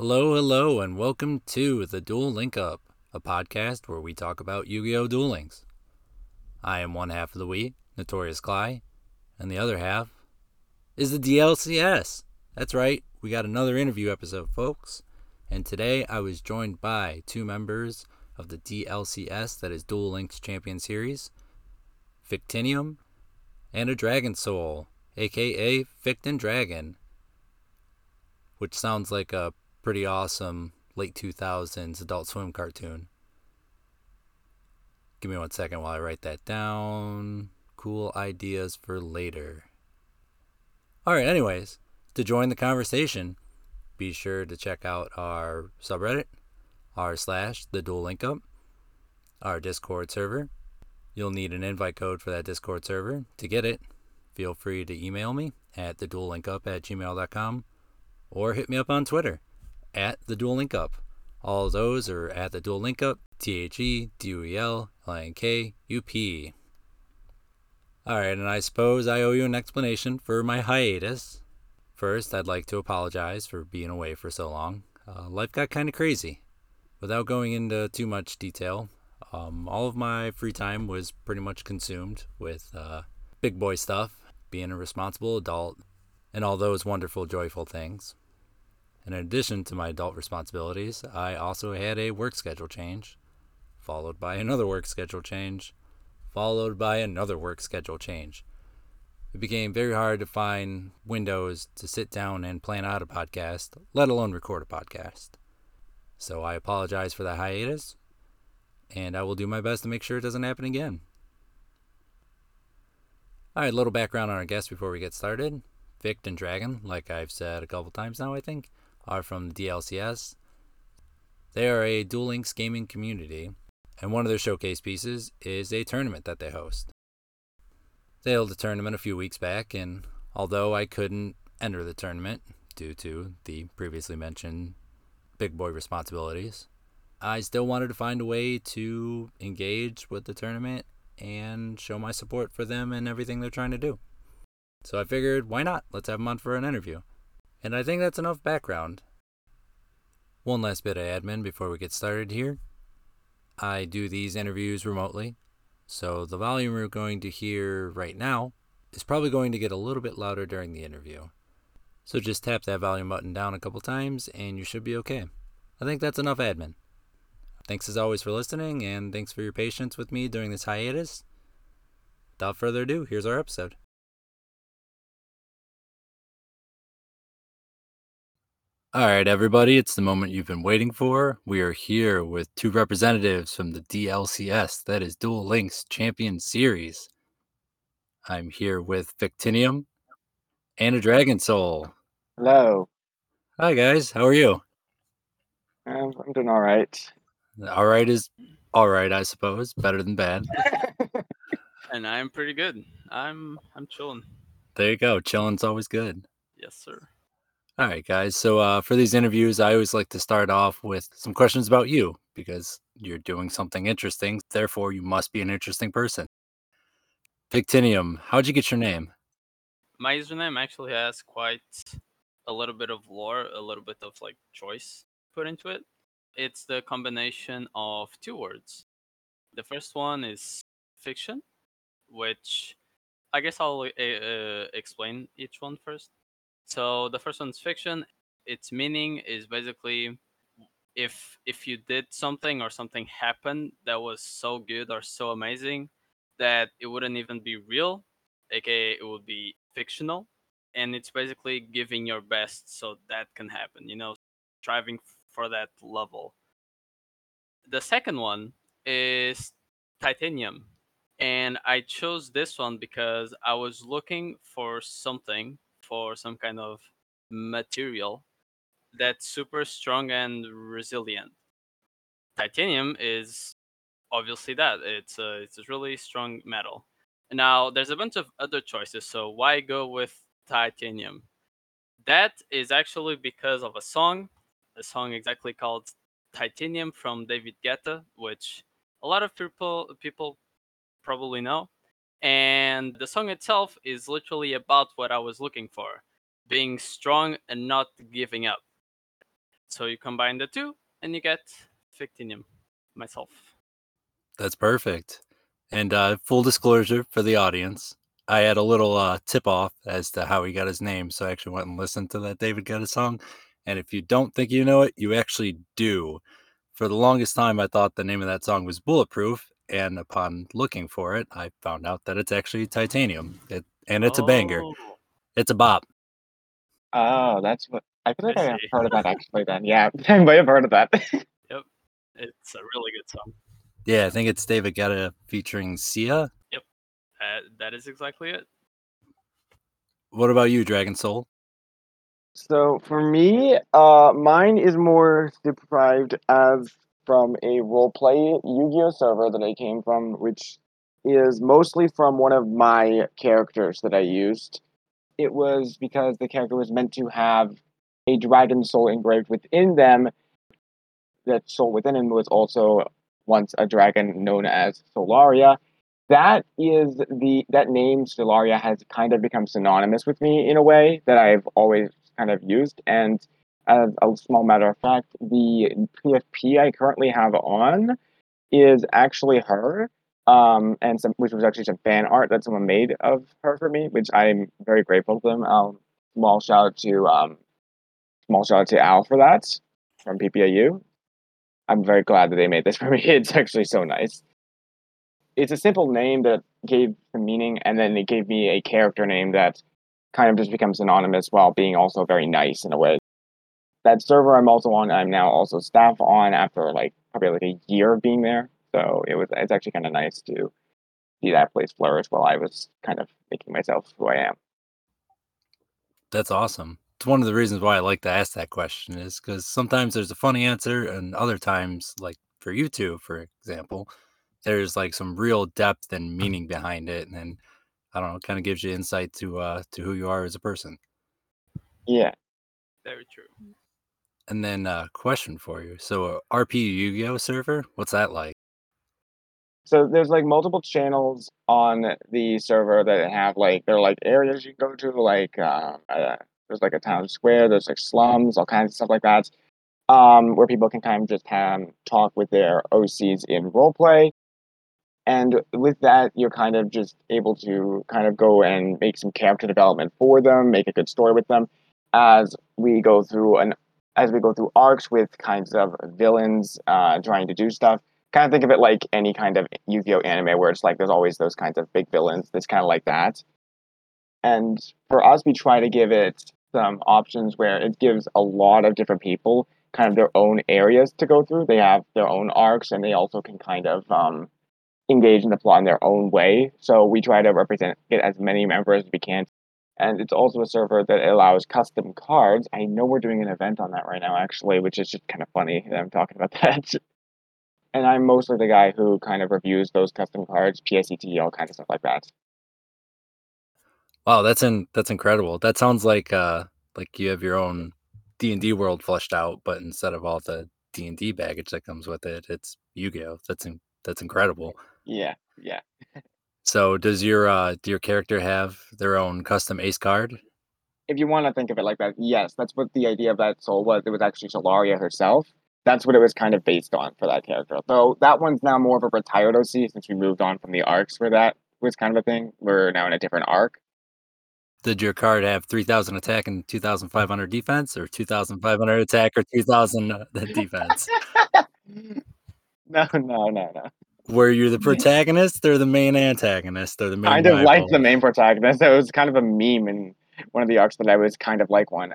Hello, hello, and welcome to the Duel Link Up, a podcast where we talk about Yu Gi Oh! Duel Links. I am one half of the we, Notorious Cly, and the other half is the DLCS. That's right, we got another interview episode, folks. And today I was joined by two members of the DLCS, that is Duel Links Champion Series, Fictinium and a Dragon Soul, aka Victin Dragon, which sounds like a pretty awesome late 2000s Adult Swim cartoon. Give me one second while I write that down. Cool ideas for later. Alright, anyways, to join the conversation, be sure to check out our subreddit, r slash the duel link up, our Discord server. You'll need an invite code for that Discord server. To get it, feel free to email me at the duel link up at gmail.com or hit me up on Twitter at the Duel link up. All those are at the duel link up, T H E D U E L L I N K U P. Alright, and I suppose I owe you an explanation for my hiatus. First, I'd like to apologize for being away for so long. Uh, life got kind of crazy. Without going into too much detail, um, all of my free time was pretty much consumed with uh, big boy stuff, being a responsible adult, and all those wonderful, joyful things. In addition to my adult responsibilities, I also had a work schedule change, followed by another work schedule change, followed by another work schedule change. It became very hard to find windows to sit down and plan out a podcast, let alone record a podcast. So I apologize for the hiatus, and I will do my best to make sure it doesn't happen again. All right, a little background on our guest before we get started. Fict and Dragon, like I've said a couple times now, I think, are from the DLCS. They are a Duel Links gaming community, and one of their showcase pieces is a tournament that they host. They held a tournament a few weeks back, and although I couldn't enter the tournament due to the previously mentioned big boy responsibilities, I still wanted to find a way to engage with the tournament and show my support for them and everything they're trying to do. So I figured, why not? Let's have them on for an interview. And I think that's enough background. One last bit of admin before we get started here. I do these interviews remotely, so the volume we're going to hear right now is probably going to get a little bit louder during the interview. So just tap that volume button down a couple times and you should be okay. I think that's enough admin. Thanks as always for listening, and thanks for your patience with me during this hiatus. Without further ado, here's our episode. All right, everybody, it's the moment you've been waiting for. We are here with two representatives from the DLCS, that is Duel Links Champion Series. I'm here with Fictinium and a Dragon Soul. Hello. Hi, guys. How are you? Um, I'm doing all right. All right is all right, I suppose. Better than bad. and I'm pretty good. I'm I'm chilling. There you go. Chilling's always good. Yes, sir. All right, guys. So uh, for these interviews, I always like to start off with some questions about you because you're doing something interesting. Therefore, you must be an interesting person. Fictinium, how'd you get your name? My username actually has quite a little bit of lore, a little bit of like choice put into it. It's the combination of two words. The first one is fiction, which I guess I'll uh, explain each one first. So the first one's fiction. Its meaning is basically if if you did something or something happened that was so good or so amazing that it wouldn't even be real, aka it would be fictional, and it's basically giving your best so that can happen. You know, striving for that level. The second one is titanium. And I chose this one because I was looking for something, for some kind of material that's super strong and resilient. Titanium is obviously that. It's a, it's a really strong metal. Now, there's a bunch of other choices, so why go with titanium? That is actually because of a song a song exactly called Titanium from David Guetta, which a lot of people people probably know. And the song itself is literally about what I was looking for being strong and not giving up. So you combine the two, and you get Fictinium, myself. That's perfect. And uh, full disclosure for the audience, I had a little uh, tip off as to how he got his name. So I actually went and listened to that David Guetta song. And if you don't think you know it, you actually do. For the longest time, I thought the name of that song was Bulletproof. And upon looking for it, I found out that it's actually Titanium. It, and it's a banger. Oh, It's a bop. Oh, that's what I feel like I I, have heard of that actually. Then, yeah, I might have heard of that. Yep, it's a really good song. Yeah, I think it's David Guetta featuring Sia. Yep, Uh, that is exactly it. What about you, Dragon Soul? So for me, uh, mine is more deprived as from a roleplay Yu-Gi-Oh server that I came from, which is mostly from one of my characters that I used. It was because the character was meant to have a dragon soul engraved within them. That soul within him was also once a dragon known as Solaria. That is the that name Solaria has kind of become synonymous with me in a way that I've always kind of used. And as a small matter of fact, the PFP I currently have on is actually her, um, and some which was actually some fan art that someone made of her for me, which I'm very grateful to them. Um, small shout out to um, small shout out to Al for that from PPAU. I'm very glad that they made this for me. It's actually so nice. It's a simple name that gave some meaning, and then it gave me a character name that kind of just becomes synonymous while being also very nice in a way. That server I'm also on, I'm now also staff on after like probably like a year of being there. So it was it's actually kind of nice to see that place flourish while I was kind of making myself who I am. That's awesome. It's one of the reasons why I like to ask that question is because sometimes there's a funny answer, and other times, like for you two, for example, there's like some real depth and meaning behind it, and then I don't know, kind of gives you insight to uh to who you are as a person. Yeah. Very true. And then uh question for you. So uh, RP Yu-Gi-Oh server, what's that like? So there's like multiple channels on the server that have like they're like areas you go to, like uh, uh, there's like a town square, there's like slums, all kinds of stuff like that, um, where people can kind of just um, talk with their OCs in roleplay. And with that, you're kind of just able to kind of go and make some character development for them, make a good story with them, as we go through an as we go through arcs with kinds of villains uh, trying to do stuff kind of think of it like any kind of Yu-Gi-Oh anime where it's like there's always those kinds of big villains. It's kind of like that. And for us, we try to give it some options where it gives a lot of different people kind of their own areas to go through. They have their own arcs, and they also can kind of um, engage in the plot in their own way. So we try to represent it as many members as we can. And it's also a server that allows custom cards. I know we're doing an event on that right now, actually, which is just kind of funny that I'm talking about that and I'm mostly the guy who kind of reviews those custom cards, PSET, all kinds of stuff like that. Wow, that's in that's incredible. That sounds like uh like you have your own D and D world fleshed out, but instead of all the D and D baggage that comes with it, it's Yu-Gi-Oh. That's in, that's incredible. Yeah, yeah. So does your uh do your character have their own custom ace card? If you want to think of it like that, yes, that's what the idea of that soul was. It was actually Solaria herself. That's what it was kind of based on for that character. Though that one's now more of a retired OC since we moved on from the arcs where that was kind of a thing. We're now in a different arc. Did your card have three thousand attack and two thousand five hundred defense, or two thousand five hundred attack or two thousand defense? no, no, no, no. Were you're the protagonist or the main antagonist or the main? Kind of like the main protagonist. It was kind of a meme in one of the arcs that I was kind of like one.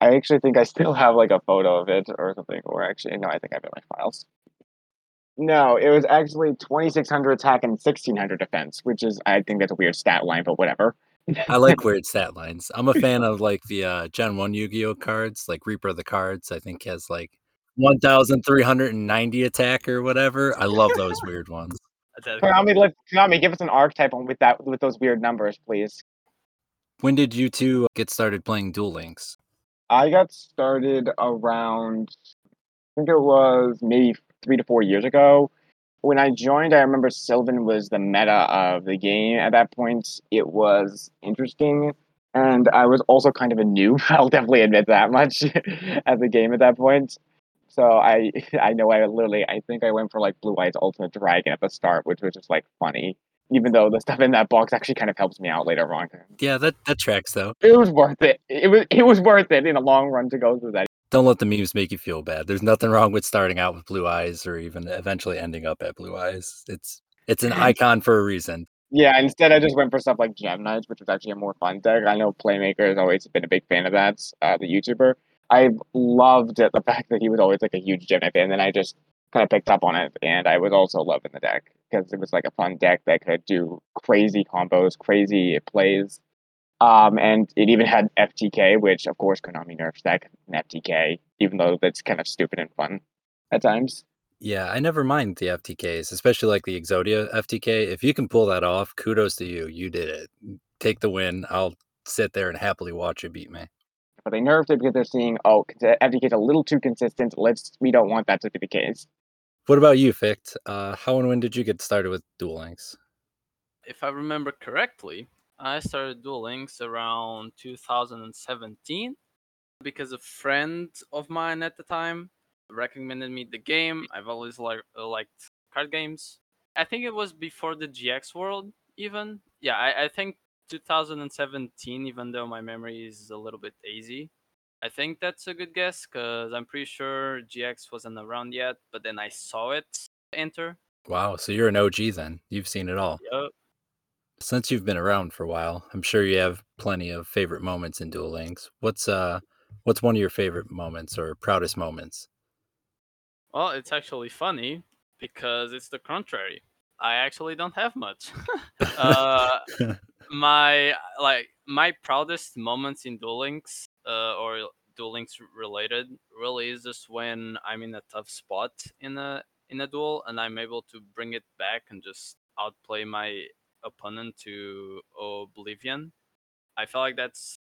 I actually think I still have like a photo of it or something. Or actually, no, I think I have it in my files. No, it was actually 2600 attack and 1600 defense, which is, I think that's a weird stat line, but whatever. I like weird stat lines. I'm a fan of like the uh, Gen One Yu-Gi-Oh cards, like Reaper of the Cards. I think has like 1,390 attack or whatever. I love those weird ones. Attack- Konami, let, Konami, give us an archetype with that with those weird numbers, please. When did you two get started playing Duel Links? I got started around, I think it was maybe three to four years ago. When I joined, I remember Sylvan was the meta of the game at that point. It was interesting. and I was also kind of a noob. I'll definitely admit that much at the game at that point. So I I know I literally I think I went for like Blue Eyes Ultimate Dragon at the start, which was just like funny. Even though the stuff in that box actually kind of helps me out later on. Yeah, that that tracks though. It was worth it. It was it was worth it in the long run to go through that. Don't let the memes make you feel bad. There's nothing wrong with starting out with blue eyes or even eventually ending up at blue eyes. It's it's an icon for a reason. Yeah, instead I just went for stuff like Gem Knights, which was actually a more fun deck. I know Playmaker has always been a big fan of that, uh, the YouTuber. I loved it, the fact that he was always like a huge Gem Knight fan, and then I just kind of picked up on it, and I was also loving the deck because it was like a fun deck that could do crazy combos, crazy plays. Um, and it even had FTK, which of course Konami nerfs that in FTK, even though that's kind of stupid and fun at times. Yeah, I never mind the FTKs, especially like the Exodia FTK. If you can pull that off, kudos to you. You did it. Take the win. I'll sit there and happily watch you beat me. But they nerfed it because they're seeing, oh, FTK is a little too consistent. Let's we don't want that to be the case. What about you, Fict? Uh, how and when did you get started with Duel Links? If I remember correctly, I started Duel Links around 2017 because a friend of mine at the time recommended me the game. I've always like uh, liked card games. I think it was before the GX World even. Yeah, I, I think 2017, even though my memory is a little bit hazy. I think that's a good guess because I'm pretty sure GX wasn't around yet, but then I saw it enter. Wow, so you're an OG then. You've seen it all. Yep. Since you've been around for a while, I'm sure you have plenty of favorite moments in Duel Links. What's uh what's one of your favorite moments or proudest moments? Well, it's actually funny because it's the contrary. I actually don't have much. uh, my like my proudest moments in Duel Links uh, or Duel Links related really is just when I'm in a tough spot in a in a duel and I'm able to bring it back and just outplay my opponent to oblivion. I feel like that's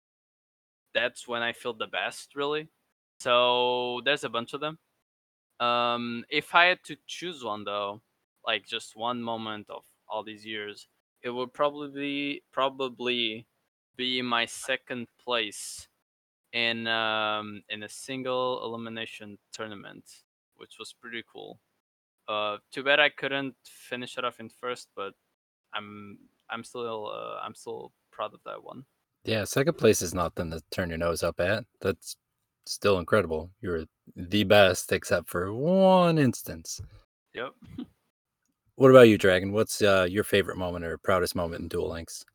that's when I feel the best really. So there's a bunch of them. Um, if I had to choose one though, like just one moment of all these years, it would probably probably be my second place in um, in a single elimination tournament, which was pretty cool. Uh, too bad I couldn't finish it off in first, but I'm I'm still uh, I'm still proud of that one. Yeah, second place is nothing to turn your nose up at. That's still incredible. You're the best, except for one instance. Yep. what about you, Dragon? What's uh, your favorite moment or proudest moment in Duel Links?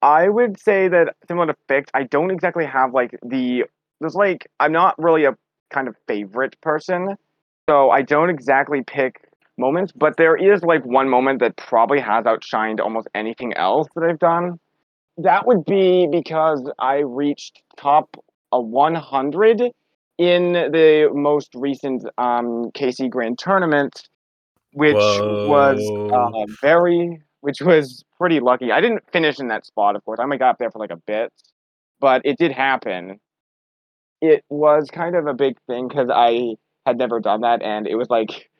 I would say that similar to Fict, I don't exactly have like the there's like I'm not really a kind of favorite person, so I don't exactly pick moments, but there is like one moment that probably has outshined almost anything else that I've done. That would be because I reached top a 100 in the most recent um, KC Grand Tournament, which Whoa. was uh, very, which was pretty lucky. I didn't finish in that spot, of course. I only got up there for like a bit, but it did happen. It was kind of a big thing because I had never done that, and it was like,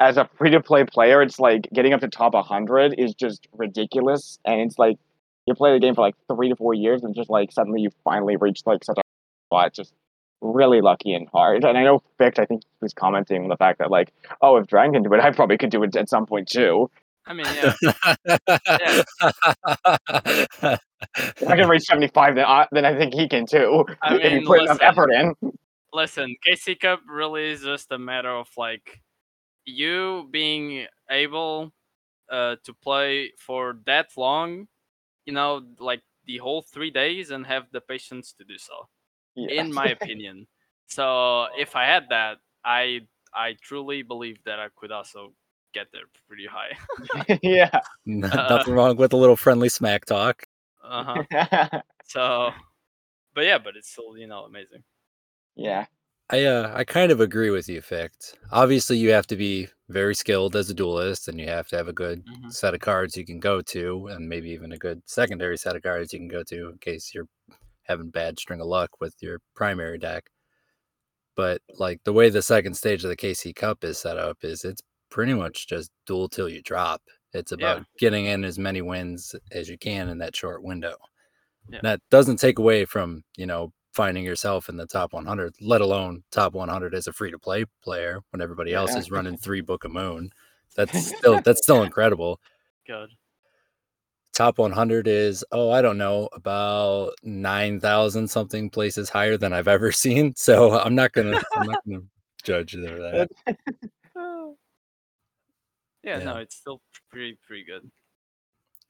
as a free to play player, it's like getting up to top 100 is just ridiculous, and it's like you play the game for like three to four years, and just like suddenly you finally reach like such a spot, just really lucky and hard. And I know Fict, I think he was commenting on the fact that like, oh, if Dragon can do it, I probably could do it at some point too. I mean, yeah. If I can reach 75, then I, then I think he can too. I if you mean, put enough effort in. Listen, KC Cup really is just a matter of like you being able uh, to play for that long, you know, like the whole three days and have the patience to do so, Yeah. in my opinion. So if I had that, I I truly believe that I could also get there pretty high. yeah. Nothing wrong with a little friendly smack talk. uh huh. So, but yeah, but it's still you know amazing. yeah. I uh, I kind of agree with you, Fict. Obviously, you have to be very skilled as a duelist, and you have to have a good Mhm. set of cards you can go to, and maybe even a good secondary set of cards you can go to in case you're having bad string of luck with your primary deck. But like the way the second stage of the KC Cup is set up is it's pretty much just duel till you drop. It's about Yeah. getting in as many wins as you can in that short window. Yeah. That doesn't take away from you know finding yourself in the top 100, let alone top 100 as a free to play player when everybody else Yeah. is running three Book of Moon. That's still that's still incredible. God. Top 100 is oh I don't know about nine thousand something places higher than I've ever seen. So I'm not gonna I'm not gonna judge that. Yeah, no, it's still pretty pretty good.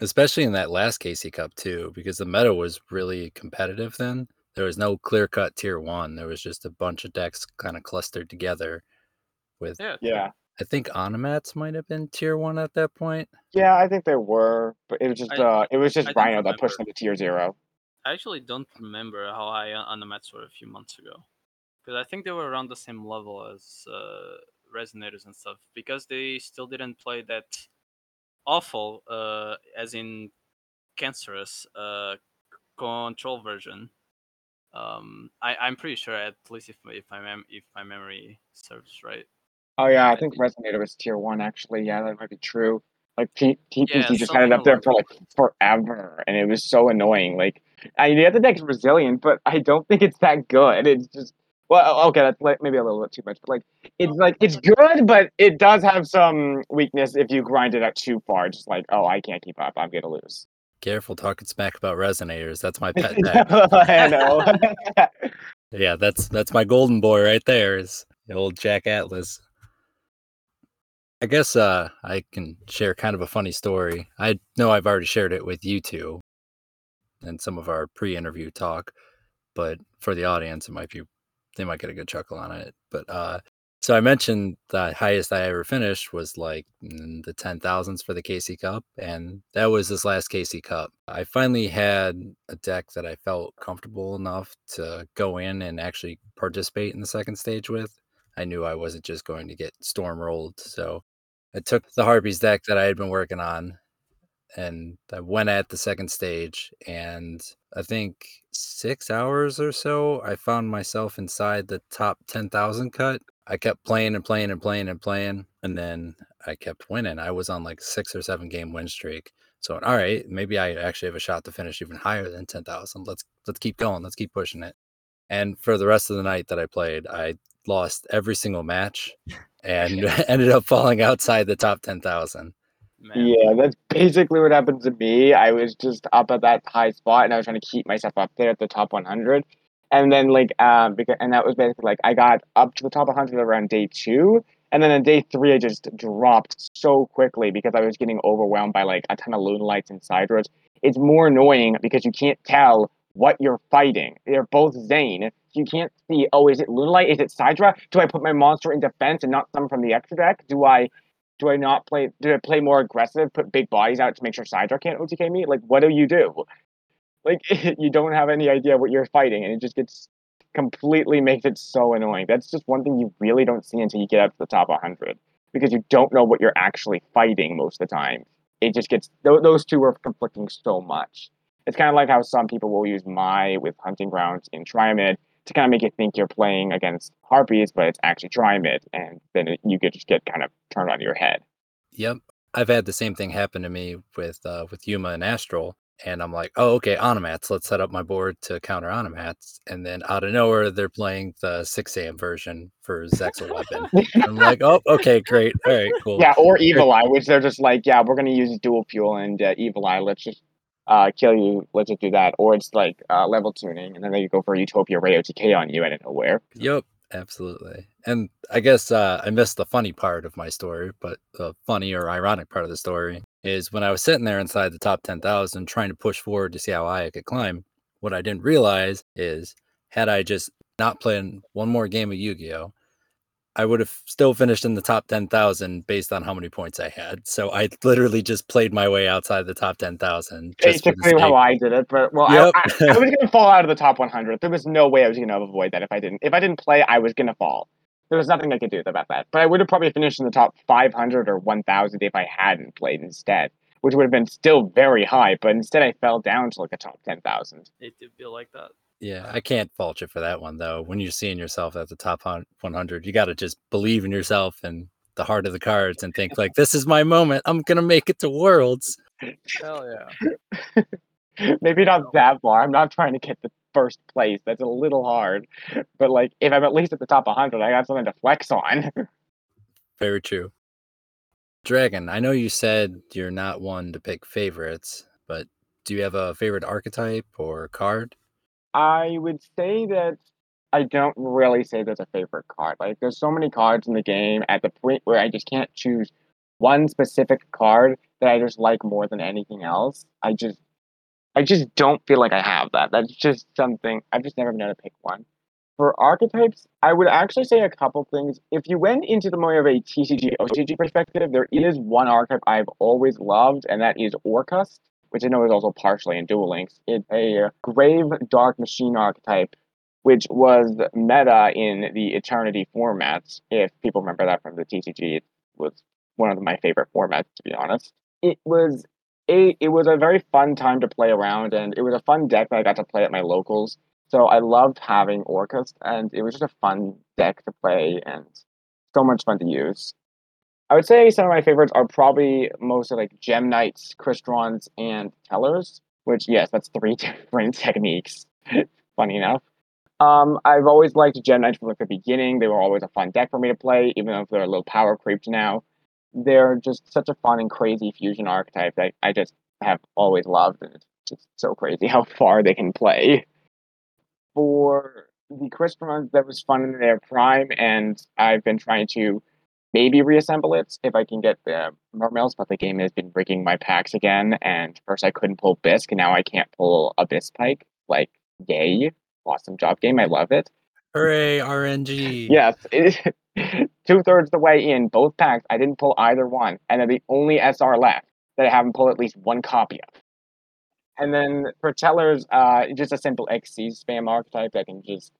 especially in that last KC Cup too, because the meta was really competitive then. There was no clear cut tier one. There was just a bunch of decks kind of clustered together. With Yeah. Yeah. I think Onomats might have been tier one at that point. Yeah, I think they were, but it was just I- uh it was just I Rhino that pushed them to tier zero. I actually don't remember how high on on the Mets were a few months ago, because I think they were around the same level as uh, Resonators and stuff. Because they still didn't play that awful, uh, as in cancerous, uh, control version. Um, I I'm pretty sure at least if if my mem- if my memory serves right. Oh yeah, I I think think- Resonator was tier one actually. Yeah, that might be true. Like T- TPC Yeah, just had it up there for like forever, and it was so annoying. Like, I mean, the other deck's resilient, but I don't think it's that good. It's just well, okay, that's like maybe a little bit too much, but like it's like it's good, but it does have some weakness if you grind it out too far. Just like, oh, I can't keep up, I'm gonna lose. Careful talking smack about resonators. That's my pet deck. I know. yeah, that's that's my golden boy right there. Is the old Jack Atlas. I guess uh, I can share kind of a funny story. I know I've already shared it with you two in some of our pre-interview talk, but for the audience, it might be they might get a good chuckle on it. But uh, so I mentioned the highest I ever finished was like the ten thousands for the KC Cup, and that was this last KC Cup. I finally had a deck that I felt comfortable enough to go in and actually participate in the second stage with. I knew I wasn't just going to get storm rolled, so I took the Harpies deck that I had been working on and I went at the second stage and I think 6 hours or so I found myself inside the top 10,000 cut. I kept playing and playing and playing and playing and then I kept winning. I was on like 6 or 7 game win streak. So all right, maybe I actually have a shot to finish even higher than 10,000. Let's let's keep going. Let's keep pushing it. And for the rest of the night that I played, I lost every single match and ended up falling outside the top 10,000. Yeah, that's basically what happened to me. I was just up at that high spot, and I was trying to keep myself up there at the top 100. And then, like, um, because and that was basically like I got up to the top 100 around day two, and then on day three, I just dropped so quickly because I was getting overwhelmed by like a ton of Lunalights and Sidras. It's more annoying because you can't tell what you're fighting. They're both Zane. You can't see, oh, is it Lunalight? Is it Sidra? Do I put my monster in defense and not some from the extra deck? Do I do I not play? Do I play more aggressive? Put big bodies out to make sure Sidra can't OTK me? Like, what do you do? Like, you don't have any idea what you're fighting, and it just gets completely makes it so annoying. That's just one thing you really don't see until you get up to the top 100 because you don't know what you're actually fighting most of the time. It just gets those two are conflicting so much. It's kind of like how some people will use my with hunting grounds in Triamid to kind of make you think you're playing against harpies, but it's actually Triamid, and then it, you get just get kind of turned on your head. Yep. I've had the same thing happen to me with uh, with Yuma and Astral. And I'm like, oh, okay, Onomats. Let's set up my board to counter Onomats. And then out of nowhere, they're playing the 6 a.m. version for Zexal Weapon. I'm like, oh, okay, great. All right, cool. Yeah, or Evil Eye, which they're just like, yeah, we're gonna use dual fuel and uh, Evil Eye. Let's just uh, kill you. Let's just do that. Or it's like uh, level tuning, and then they go for Utopia Ray OTK on you out of nowhere. Yep, absolutely. And I guess uh, I missed the funny part of my story, but the funny or ironic part of the story is when I was sitting there inside the top 10,000 trying to push forward to see how high I could climb. What I didn't realize is had I just not played one more game of Yu Gi Oh! I would have still finished in the top 10,000 based on how many points I had. So I literally just played my way outside the top 10,000. just for Basically, how I did it. But well, Yep. I, I, I was gonna fall out of the top 100. There was no way I was gonna avoid that if I didn't. If I didn't play, I was gonna fall. There was nothing I could do about that. But I would have probably finished in the top 500 or 1,000 if I hadn't played instead, which would have been still very high. But instead, I fell down to like a top 10,000. It did feel like that. Yeah, I can't fault you for that one though. When you're seeing yourself at the top 100, you got to just believe in yourself and the heart of the cards and think like, "This is my moment. I'm gonna make it to Worlds." Hell yeah. maybe not that far. I'm not trying to get the first place. That's a little hard. But like, if I'm at least at the top 100, I got something to flex on. Very true. Dragon, I know you said you're not one to pick favorites, but do you have a favorite archetype or card? I would say that I don't really say there's a favorite card. Like, there's so many cards in the game at the point where I just can't choose one specific card that I just like more than anything else. I just, I just don't feel like I have that. That's just something I've just never been able to pick one. For archetypes, I would actually say a couple things. If you went into the more of a TCG OCG perspective, there is one archetype I've always loved, and that is Orcust, which I know is also partially in Duel Links. It's a Grave Dark Machine archetype which was meta in the Eternity formats. If people remember that from the TCG, it was one of my favorite formats, to be honest. It was a it was a very fun time to play around, and it was a fun deck that I got to play at my locals. So I loved having Orcust, and it was just a fun deck to play and so much fun to use. I would say some of my favorites are probably mostly like Gem Knights, Crystrons, and Tellers, which, yes, that's three different techniques, funny enough. Um, I've always liked Gem Knights from like the beginning. They were always a fun deck for me to play, even though they're a little power creeped now. They're just such a fun and crazy fusion archetype that I just have always loved, and it's just so crazy how far they can play. For the Crystrons, that was fun in their prime, and I've been trying to maybe reassemble it if I can get the Mermails, but the game has been rigging my packs again, and first I couldn't pull Bisque, and now I can't pull Abyss Pike. Like, yay awesome job game. I love it. Hooray, RNG. Yes. Two thirds the way in both packs, I didn't pull either one. And then the only SR left that I haven't pulled at least one copy of. And then for Tellers, uh, just a simple Xyz spam archetype that can just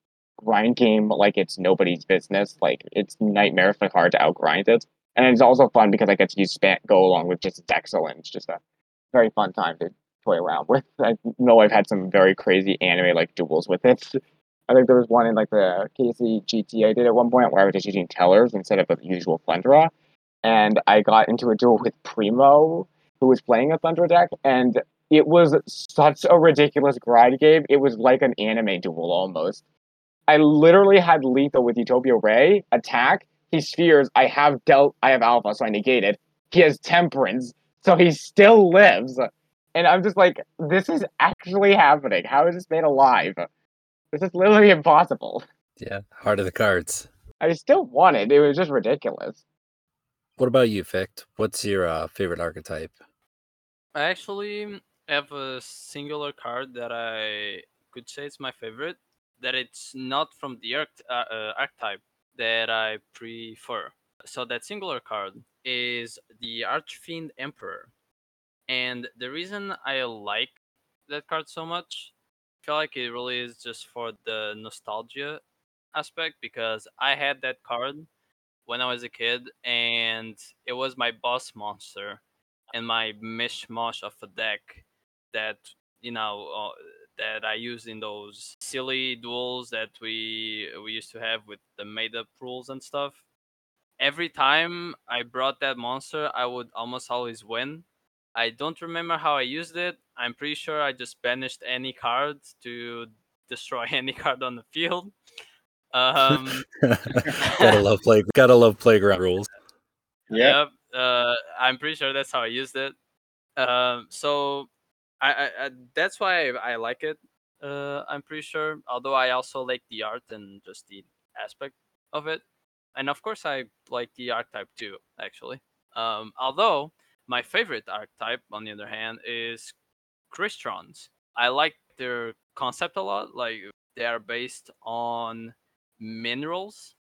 grind game like it's nobody's business. Like it's nightmarishly hard to outgrind it. And it's also fun because I get to use spam go along with just Dexel and it's just a very fun time to toy around with. I know I've had some very crazy anime like duels with it. I think there was one in like the KC GT I did at one point where I was just using tellers instead of the usual Thundra. And I got into a duel with Primo, who was playing a Thundra deck, and it was such a ridiculous grind game. It was like an anime duel almost. I literally had lethal with Utopia Ray attack. He spheres. I have dealt. I have alpha, so I negated. He has temperance, so he still lives. And I'm just like, this is actually happening. How is this made alive? This is literally impossible. Yeah, heart of the cards. I still won it. It was just ridiculous. What about you, Fict? What's your uh, favorite archetype? I actually have a singular card that I could say it's my favorite. That it's not from the uh, uh, archetype that I prefer. So that singular card is the Archfiend Emperor. And the reason I like that card so much, I feel like it really is just for the nostalgia aspect because I had that card when I was a kid and it was my boss monster and my mishmash of a deck that you know uh, that I used in those silly duels that we we used to have with the made up rules and stuff. Every time I brought that monster, I would almost always win I don't remember how I used it. I'm pretty sure I just banished any card to destroy any card on the field. Um, gotta love play. Gotta love playground rules. Yeah. Yep. Uh, I'm pretty sure that's how I used it. Um, so I, I, I, that's why I, I like it. Uh, I'm pretty sure. Although I also like the art and just the aspect of it, and of course I like the archetype too. Actually, um, although my favorite archetype, on the other hand, is Crystrons. I like their concept a lot. Like they are based on minerals.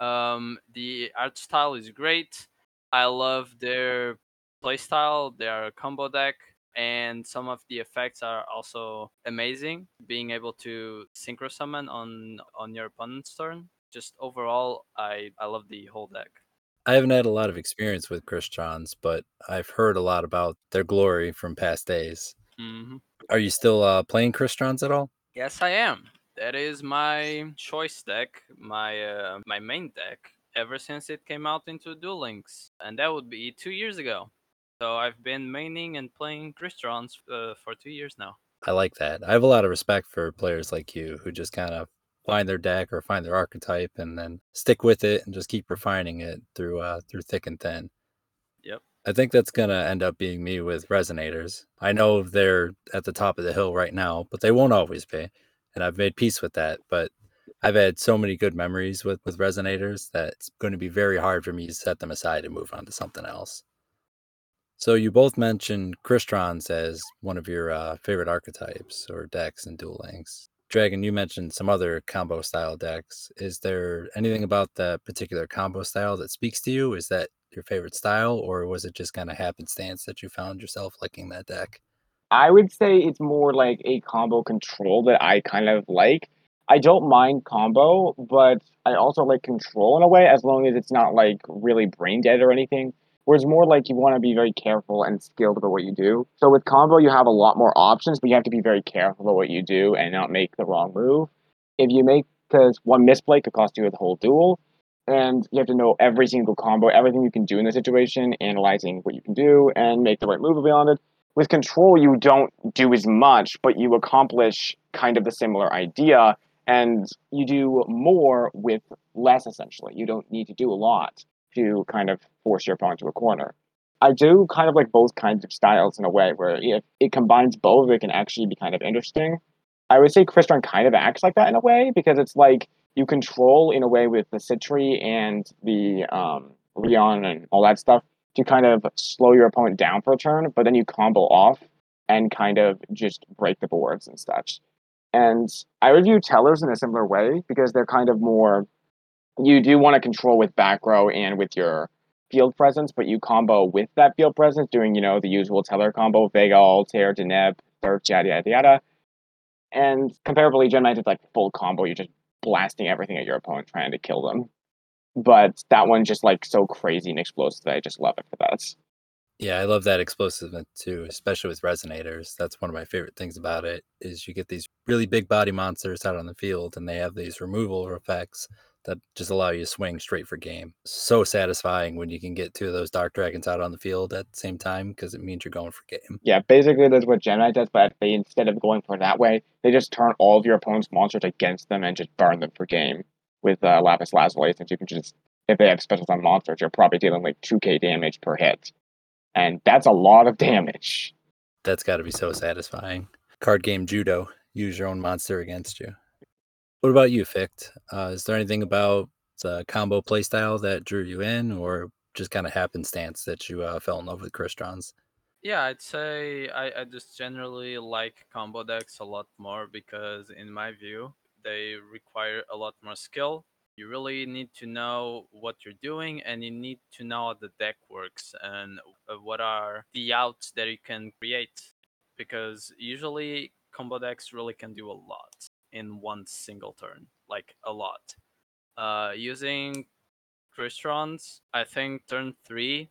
Um, the art style is great. I love their playstyle. A combo deck, and some of the effects are also amazing. Being able to synchro summon on on your opponent's turn. Just overall, I I love the whole deck. I haven't had a lot of experience with Crystrons, but I've heard a lot about their glory from past days. Mm-hmm. Are you still uh, playing Crystrons at all? Yes, I am. That is my choice deck, my uh, my main deck ever since it came out into Duel Links, and that would be two years ago. So I've been maining and playing Crystrons uh, for two years now. I like that. I have a lot of respect for players like you who just kind of find their deck or find their archetype and then stick with it and just keep refining it through uh through thick and thin. Yep. I think that's gonna end up being me with resonators. I know they're at the top of the hill right now, but they won't always be. And I've made peace with that. But I've had so many good memories with with resonators that it's going to be very hard for me to set them aside and move on to something else. So you both mentioned Crystron as one of your uh, favorite archetypes or decks in Duel Links. Dragon, you mentioned some other combo style decks. Is there anything about that particular combo style that speaks to you? Is that your favorite style, or was it just kind of happenstance that you found yourself liking that deck? I would say it's more like a combo control that I kind of like. I don't mind combo, but I also like control in a way as long as it's not like really brain dead or anything. Whereas more like you want to be very careful and skilled about what you do. So with combo, you have a lot more options, but you have to be very careful about what you do and not make the wrong move. If you make, because one misplay could cost you the whole duel, and you have to know every single combo, everything you can do in the situation, analyzing what you can do, and make the right move beyond it. With control, you don't do as much, but you accomplish kind of the similar idea, and you do more with less essentially. You don't need to do a lot to kind of force your opponent to a corner. I do kind of like both kinds of styles in a way where if it combines both, it can actually be kind of interesting. I would say Crystron kind of acts like that in a way because it's like you control in a way with the Sitri and the um, and all that stuff to kind of slow your opponent down for a turn, but then you combo off and kind of just break the boards and such. And I would view tellers in a similar way because they're kind of more you do want to control with back row and with your field presence, but you combo with that field presence, doing, you know, the usual teller combo, Vega, Altair, Deneb, Search, yada, yada, yada. And comparably, Gem Knight is like full combo. You're just blasting everything at your opponent, trying to kill them. But that one's just like so crazy and explosive that I just love it for that. Yeah, I love that explosiveness too, especially with resonators. That's one of my favorite things about it is you get these really big body monsters out on the field and they have these removal effects that just allow you to swing straight for game. So satisfying when you can get two of those dark dragons out on the field at the same time because it means you're going for game. Yeah, basically that's what Gemini does, but they instead of going for that way, they just turn all of your opponent's monsters against them and just burn them for game with uh, Lapis Lazuli. Since you can just, if they have specials on monsters, you're probably dealing like 2k damage per hit. And that's a lot of damage. That's got to be so satisfying. Card game judo. Use your own monster against you. What about you, Fict? Uh, is there anything about the combo playstyle that drew you in, or just kind of happenstance that you uh, fell in love with Crystrons? Yeah, I'd say I, I just generally like combo decks a lot more because, in my view, they require a lot more skill. You really need to know what you're doing and you need to know how the deck works and uh, what are the outs that you can create. Because usually combo decks really can do a lot in one single turn, like a lot. Uh, using Crystrons, I think turn three,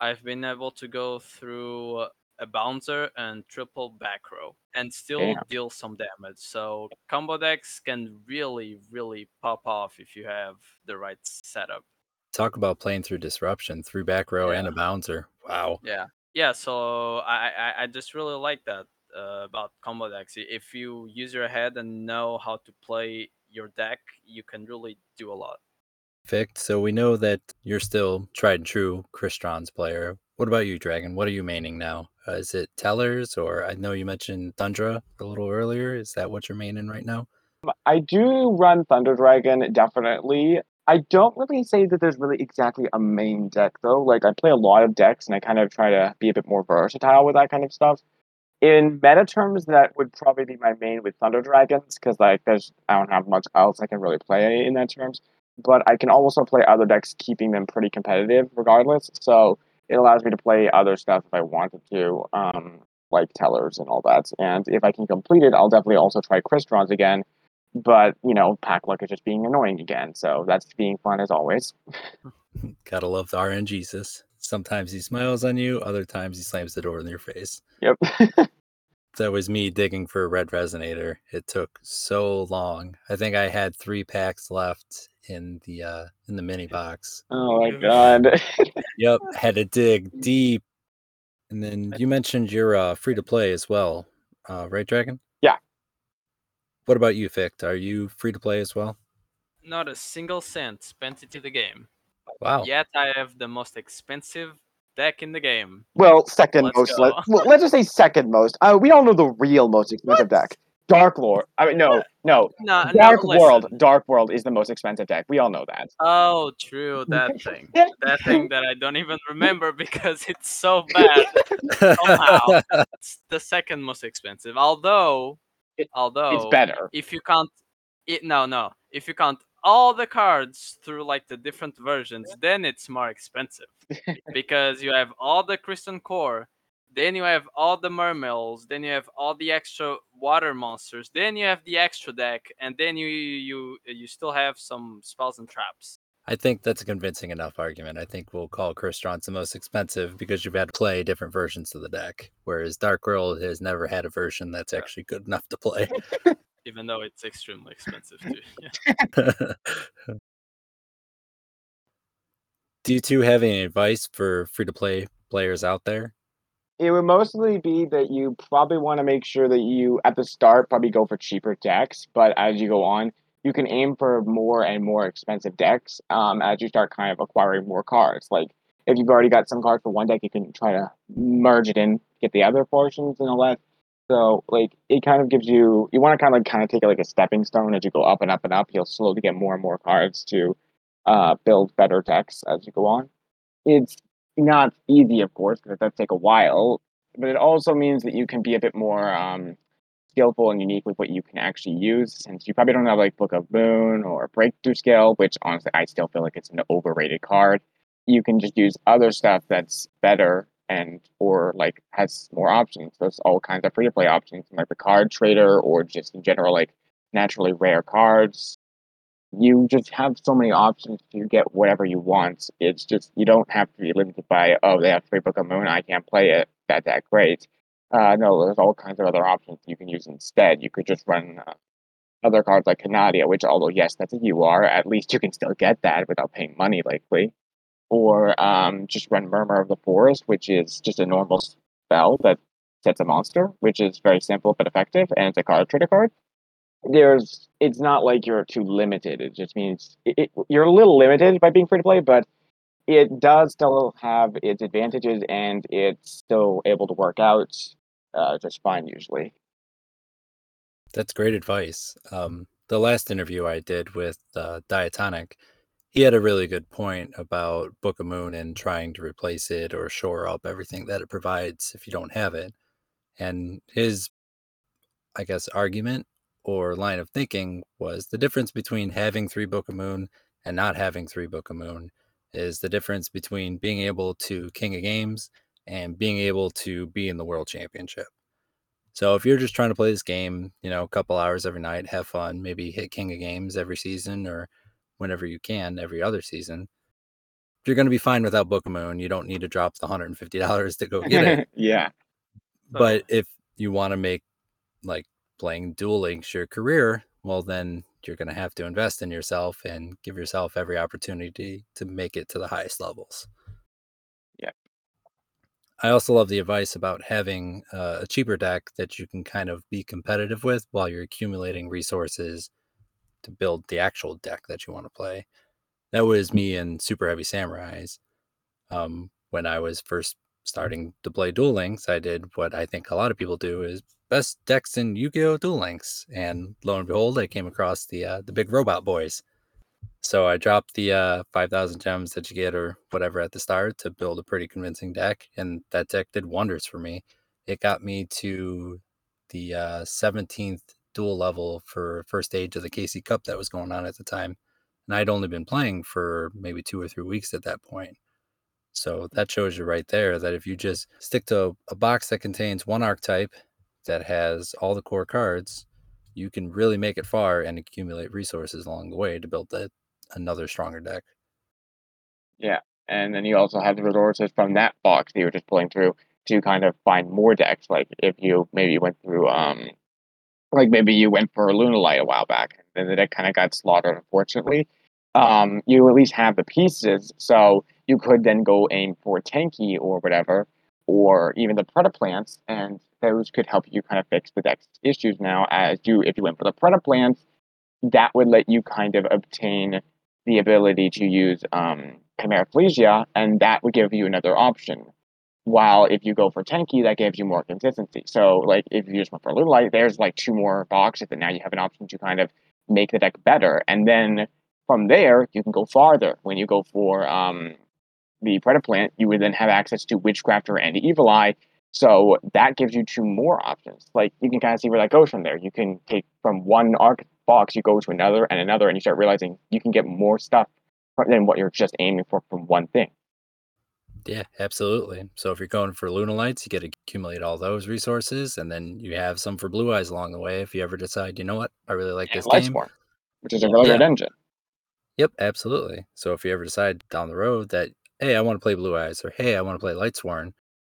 I've been able to go through a bouncer and triple back row and still Damn. deal some damage. So combo decks can really, really pop off if you have the right setup. Talk about playing through disruption, through back row yeah. and a bouncer. Wow. Yeah. Yeah. So I, I, I just really like that uh, about combo decks. If you use your head and know how to play your deck, you can really do a lot. Perfect. So we know that you're still tried and true Crystron's player. What about you, Dragon? What are you maining now? Uh, is it Tellers, or I know you mentioned Thundra a little earlier. Is that what you're maining right now? I do run Thunder Dragon, definitely. I don't really say that there's really exactly a main deck though. Like I play a lot of decks and I kind of try to be a bit more versatile with that kind of stuff in meta terms, that would probably be my main with Thunder Dragons because like there's I don't have much else I can really play in that terms. But I can also play other decks, keeping them pretty competitive regardless. So it allows me to play other stuff if I wanted to, um, like tellers and all that. And if I can complete it, I'll definitely also try Crystrons again. But you know, Pack Luck is just being annoying again, so that's being fun as always. Gotta love the RNGesus. Sometimes he smiles on you, other times he slams the door in your face. Yep. that was me digging for a red resonator. It took so long. I think I had three packs left in the uh in the mini box. Oh my god. yep, had to dig deep. And then you mentioned you're uh free to play as well. uh, right, Dragon? Yeah. What about you, Fict? Are you free to play as well? Not a single cent spent into the game. Wow. Yet I have the most expensive deck in the game. Well, 2nd Let's most. Let, well, let's just say second most. Uh, we all know the real most expensive deck. Dark Lord. I mean, no, no. No, Dark no. World. Dark World is the most expensive deck. We all know that. Oh, true. That thing. That thing that I don't even remember because it's so bad. Somehow. It's the second most expensive. Although, It- although It's better. if you count it no no if you count all the cards through like the different versions then it's more expensive because you have all the crystal core then you have all the Mermails then you have all the extra water monsters then you have the extra deck and then you you you still have some spells and traps I think that's a convincing enough argument. I think we'll call Crystron's the most expensive because you've had to play different versions of the deck, whereas Dark World has never had a version that's actually good enough to play. even though it's extremely expensive too yeah. Do you two have any advice for free to play players out there? It would mostly be that you probably want to make sure that you, at the start, probably go for cheaper decks, but as you go on, you can aim for more and more expensive decks um, as you start kind of acquiring more cards. Like, if you've already got some cards for one deck, you can try to merge it in, get the other portions and all that. So, like, it kind of gives you, you want to kind of like kind of take it like a stepping stone as you go up and up and up. You'll slowly get more and more cards to uh, build better decks as you go on. It's not easy, of course, because it does take a while, but it also means that you can be a bit more um, skillful and unique with what you can actually use. Since you probably don't have like Book of Moon or Breakthrough Skill, which honestly I still feel like it's an overrated card. You can just use other stuff that's better and or like has more options. There's all kinds of free to play options, like the card trader or just in general like naturally rare cards you just have so many options to get whatever you want. It's just you don't have to be limited by oh they have free Book of Moon I can't play it that that great. Uh, no, there's all kinds of other options you can use instead. You could just run uh, other cards like Canadia, which although yes that's a UR, at least you can still get that without paying money likely. Or um, just run Murmur of the Forest, which is just a normal spell that sets a monster, which is very simple but effective, and it's a card trader card there's it's not like you're too limited. It just means it, it, you're a little limited by being free to play, but it does still have its advantages and it's still able to work out uh, just fine usually. That's great advice. Um, the last interview I did with uh, Diatonic, he had a really good point about Book of Moon and trying to replace it or shore up everything that it provides if you don't have it. And his, I guess, argument or line of thinking was the difference between having three Book of Moon and not having three Book of Moon is the difference between being able to king of games and being able to be in the world championship. So if you're just trying to play this game, you know, a couple hours every night, have fun, maybe hit king of games every season or whenever you can every other season, you're going to be fine without Book of Moon. You don't need to drop the $150 to go get it. yeah. but if you want to make like playing Duel Links your career, well, then you're going to have to invest in yourself and give yourself every opportunity to make it to the highest levels. Yeah. I also love the advice about having uh, a cheaper deck that you can kind of be competitive with while you're accumulating resources to build the actual deck that you want to play. That was me and Super Heavy Samurais. Um, when I was first starting to play Duel Links, I did what I think a lot of people do is best decks in Yu-Gi-Oh! Duel Links, and lo and behold, I came across the uh, the big robot boys. So I dropped the uh, five thousand gems that you get or whatever at the start to build a pretty convincing deck, and that deck did wonders for me. It got me to the uh, seventeenth dual level for first stage of the KC Cup that was going on at the time, and I'd only been playing for maybe two or three weeks at that point. So that shows you right there that if you just stick to a box that contains one archetype that has all the core cards, you can really make it far and accumulate resources along the way to build that another stronger deck. Yeah. And then you also have the resources from that box that you were just pulling through to kind of find more decks. Like if you maybe went through um like maybe you went for a Lunalight a while back and then the deck kind of got slaughtered unfortunately. Um, you at least have the pieces, so you could then go aim for Tenki or whatever, or even the Predator Predaplants, and those could help you kind of fix the deck's issues now. As you, if you went for the Predaplants, that would let you kind of obtain the ability to use um, Chimerafflesia, and that would give you another option. While if you go for Tenki, that gives you more consistency. So, like, if you just went for Lunalight, there's like two more boxes, and now you have an option to kind of make the deck better. And then from there, you can go farther. When you go for um, the Predaplant, you would then have access to Witchcrafter and Evil Eye. So that gives you two more options. Like, you can kind of see where that goes from there. You can take from one arc box, you go to another and another, and you start realizing you can get more stuff than what you're just aiming for from one thing. Yeah, absolutely. So if you're going for Lunalights, you get to accumulate all those resources, and then you have some for Blue Eyes along the way. If you ever decide, you know what, I really like and this game. Which is a really Yeah. good engine. Yep, absolutely. So if you ever decide down the road that, hey, I want to play Blue Eyes, or hey, I want to play Lightsworn,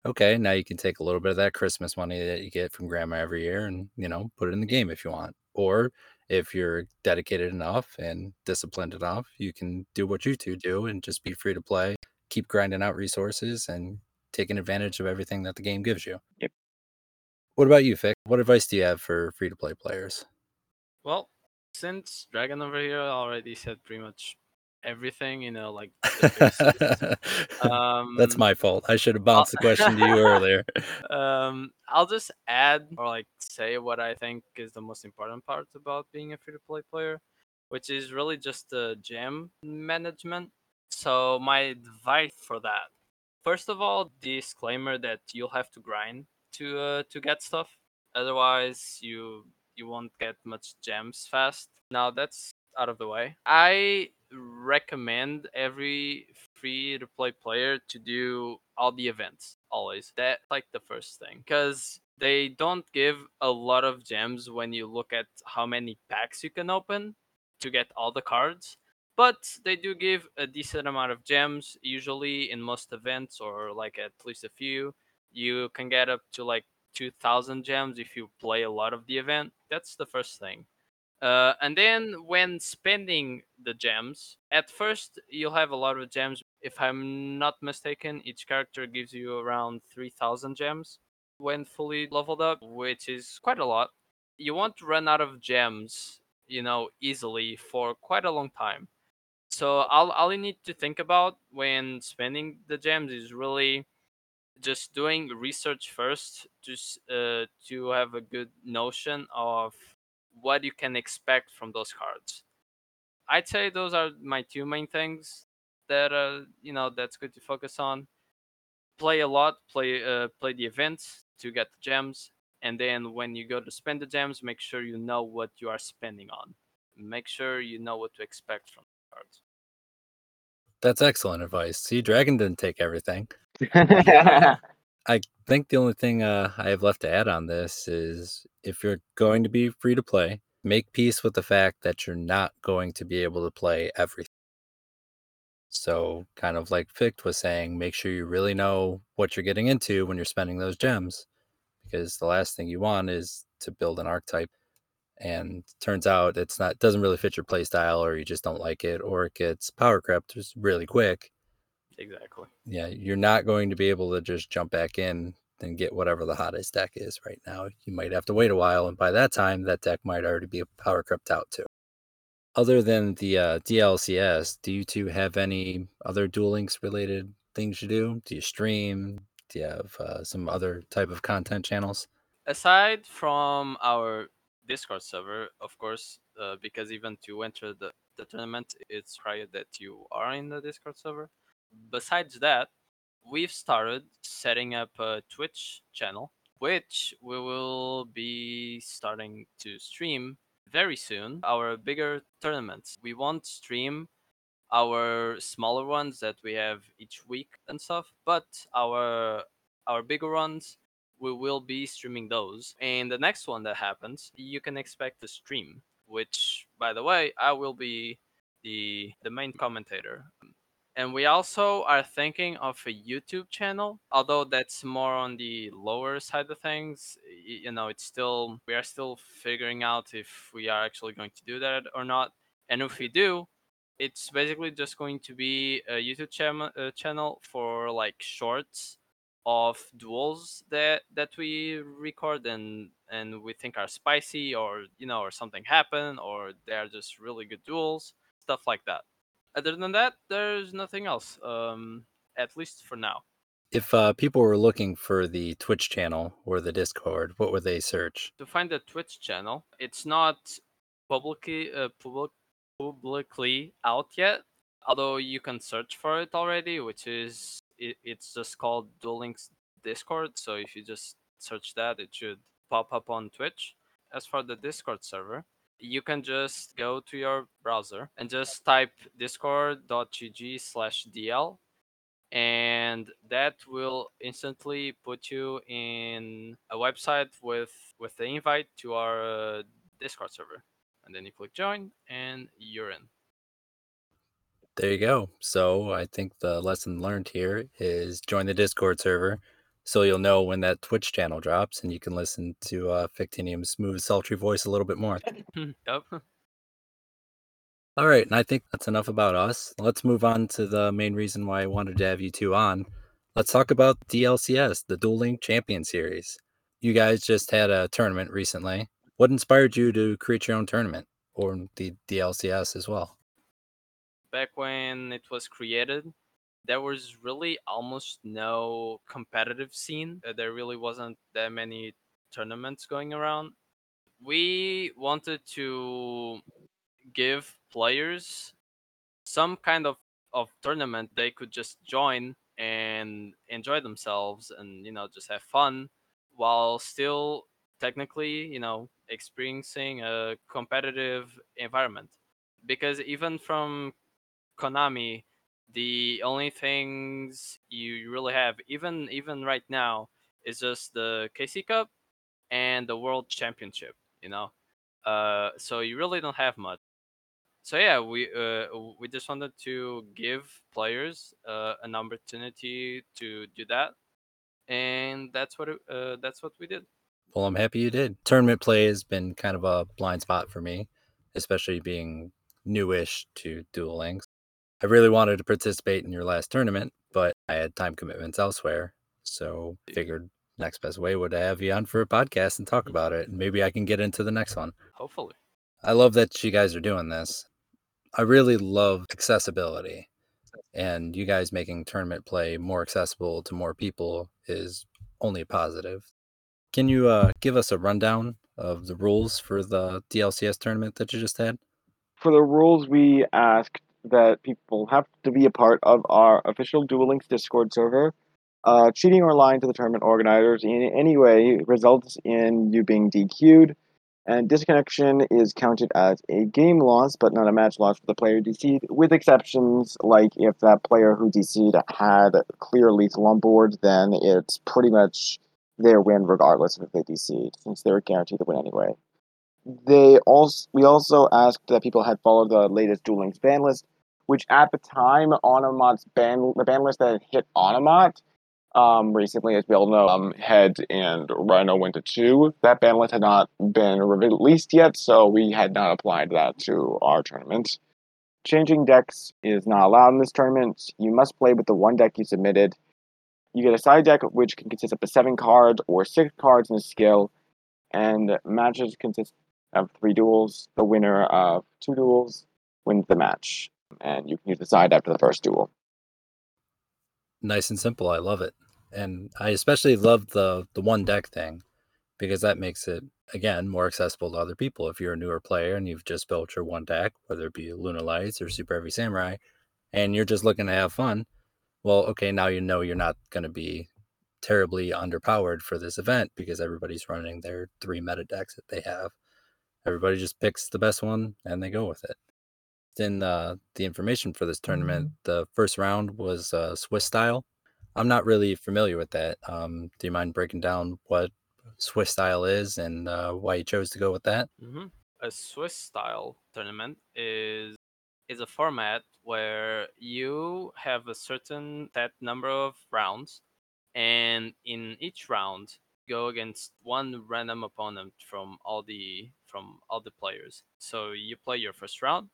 okay, now you can take a little bit of that Christmas money that you get from Grandma every year, and you know, put it in the game if you want. Or if you're dedicated enough and disciplined enough, you can do what you two do and just be free to play, keep grinding out resources, and taking advantage of everything that the game gives you. Yep. What about you, Fict? What advice do you have for free to play players? Well, since Dragon over here already said pretty much everything, you know, like um, That's my fault. I should have bounced the question to you earlier. um, I'll just add or like say what I think is the most important part about being a free to play player, which is really just the gem management. So my advice for that, first of all, disclaimer that you'll have to grind to uh, to get stuff. Otherwise, you you won't get much gems fast. Now that's out of the way. I recommend every free to play player to do all the events always. That's like the first thing because they don't give a lot of gems when you look at how many packs you can open to get all the cards. But they do give a decent amount of gems, usually in most events, or like at least a few. You can get up to like 2000 gems if you play a lot of the event. That's the first thing. Uh, and then when spending the gems, at first you'll have a lot of gems. If I'm not mistaken, each character gives you around 3000 gems when fully leveled up, which is quite a lot. You won't run out of gems, you know, easily for quite a long time. So all, all you need to think about when spending the gems is really just doing research first just uh, to have a good notion of what you can expect from those cards. I'd say those are my two main things that uh you know that's good to focus on. Play a lot play uh play the events to get the gems and then when you go to spend the gems make sure you know what you are spending on. Make sure you know what to expect from the cards That's excellent advice. See, Dragon didn't take everything. I think the only thing uh, I have left to add on this is if you're going to be free to play, make peace with the fact that you're not going to be able to play everything. So, kind of like Fict was saying, make sure you really know what you're getting into when you're spending those gems, because the last thing you want is to build an archetype and turns out it's not doesn't really fit your play style, or you just don't like it, or it gets power crept just really quick exactly yeah, you're not going to be able to just jump back in and get whatever the hottest deck is right now. You might have to wait a while, and by that time, that deck might already be power crept out too. Other than the uh, DLCS, do you two have any other Duel Links related things you do? Do you stream? Do you have uh, some other type of content channels? aside from our Discord server, of course, uh, because even to enter the, the tournament, it's required that you are in the Discord server. Besides that, we've started setting up a Twitch channel, which we will be starting to stream very soon. Our bigger tournaments. We won't stream our smaller ones that we have each week and stuff, but our our bigger ones we will be streaming those. And the next one that happens, you can expect a stream, which by the way, I will be the the main commentator. And we also are thinking of a YouTube channel, although that's more on the lower side of things. You know, it's still we are still figuring out if we are actually going to do that or not. And if we do, it's basically just going to be a YouTube channel uh, channel for like shorts of duels that that we record and and we think are spicy or you know or something happened or they're just really good duels stuff like that other than that there's nothing else um at least for now If uh, people were looking for the Twitch channel or the Discord, what would they search? to find the twitch channel it's not publicly uh, public publicly out yet although you can search for it already which is it, it's just called duel links discord so if you just search that it should pop up on twitch. As for the discord server you can just go to your browser and just type discord.gg slash dl and that will instantly put you in a website with with the invite to our uh, discord server. And then you click join and you're in There you go. So I think the lesson learned here is join the Discord server so you'll know when that Twitch channel drops and you can listen to uh, Fictinium's smooth, sultry voice a little bit more. yep All right, and I think that's enough about us. Let's move on to the main reason why I wanted to have you two on. Let's talk about DLCS, the Duel Link Champion Series. You guys just had a tournament recently. What inspired you to create your own tournament or the DLCS as well? Back when it was created there was really almost no competitive scene. Uh, there really wasn't that many tournaments going around. We wanted to give players some kind of, of tournament they could just join and enjoy themselves and you know just have fun while still technically you know experiencing a competitive environment. Because even from konami the only things you really have even even right now is just the kc cup and the world championship you know uh so you really don't have much so yeah we uh we just wanted to give players uh, an opportunity to do that and that's what uh that's what we did Well, I'm happy you did. Tournament play has been kind of a blind spot for me, especially being newish to Duel Links. I really wanted to participate in your last tournament, but I had time commitments elsewhere. So figured next best way would to have you on for a podcast and talk about it. And maybe I can get into the next one. hopefully I love that you guys are doing this. I really love accessibility. And you guys making tournament play more accessible to more people is only a positive. Can you uh, give us a rundown of the rules for the DLCS tournament that you just had? For the rules, we asked that people have to be a part of our official Duel Links Discord server. Uh, cheating or lying to the tournament organizers in any way results in you being DQ'd, and disconnection is counted as a game loss, but not a match loss for the player DC'd, with exceptions like if that player who DC'd had clear lethal on board, then it's pretty much their win regardless of if they DC'd, since they're guaranteed to win anyway. They also we also asked that people had followed the latest Duel Links ban list, which at the time Onomat's ban the ban list that hit Onomat um, recently, as we all know, um, Head and Rhino went to two. That ban list had not been released yet, so we had not applied that to our tournament. Changing decks is not allowed in this tournament. You must play with the one deck you submitted. You get a side deck which can consist of seven cards or six cards in a skill, and matches consist of three duels. The winner of two duels wins the match, and you the side after the first duel. Nice and simple. I love it. And I especially love the the one deck thing because that makes it again more accessible to other people. If you're a newer player and you've just built your one deck, whether it be Lunalights or Super Heavy Samurai, and you're just looking to have fun, well, okay, now you know you're not going to be terribly underpowered for this event because everybody's running their three meta decks that they have. Everybody just picks the best one and they go with it. In uh, the information for this tournament, the first round was uh, Swiss style. I'm not really familiar with that. Um, do you mind breaking down what Swiss style is and uh, why you chose to go with that? hmm A Swiss style tournament is is a format where you have a certain set number of rounds, and in each round go against one random opponent from all the from all the players. So you play your first round,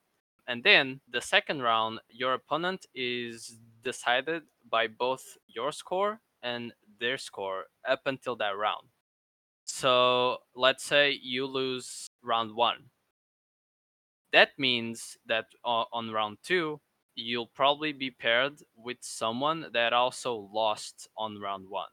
and then the second round, your opponent is decided by both your score and their score up until that round. So let's say you lose round one. That means that uh, on round two, you'll probably be paired with someone that also lost on round one.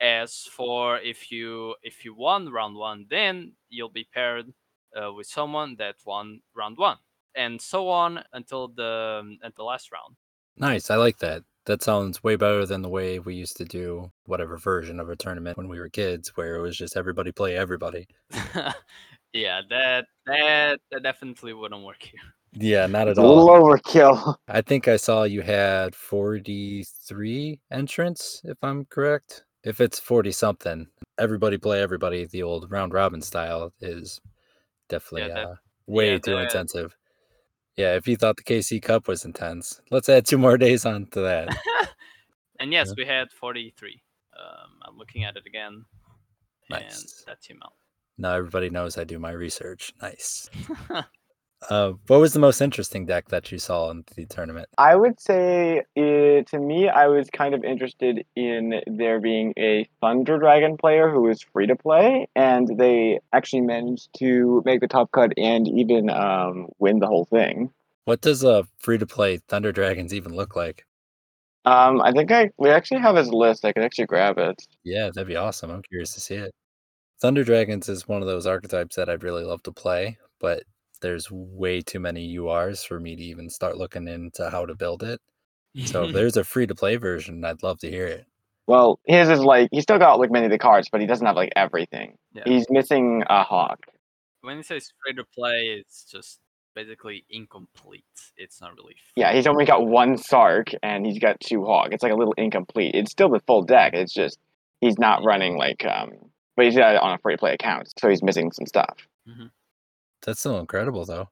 As for if you if you won round one, then you'll be paired uh, with someone that won round one, and so on until the until last round. Nice. I like that. That sounds way better than the way we used to do whatever version of a tournament when we were kids, where it was just everybody play everybody. yeah, that that that definitely wouldn't work here. Yeah, not It's at a little all. overkill. I think I saw you had 43 entrants, if I'm correct. If it's 40 something, everybody play everybody, the old round robin style is definitely that- uh, way yeah, too that- intensive. Yeah, if you thought the KC Cup was intense, let's add two more days on to that. and yes, Yeah. we had 43. Um, I'm looking at it again, and Nice. that's the amount. Now everybody knows I do my research. Nice. Uh, what was the most interesting deck that you saw in the tournament? I would say, uh, to me, I was kind of interested in there being a Thunder Dragon player who was free to play, and they actually managed to make the top cut and even um, win the whole thing. What does a free to play Thunder Dragons even look like? Um, I think I we actually have his list. I could actually grab it. Yeah, that'd be awesome. I'm curious to see it. Thunder Dragons is one of those archetypes that I'd really love to play, but there's way too many URs for me to even start looking into how to build it. So if there's a free to play version, I'd love to hear it. Well, his is like he's still got like many of the cards, but he doesn't have like everything. Yeah. He's missing a hawk. when he says free to play, it's just basically incomplete. It's not really. Yeah, he's only got one Sark and he's got two Hawk. It's like a little incomplete. It's still the full deck. It's just he's not running like um, but he's got it on a free to play account, so he's missing some stuff. That's still incredible, though.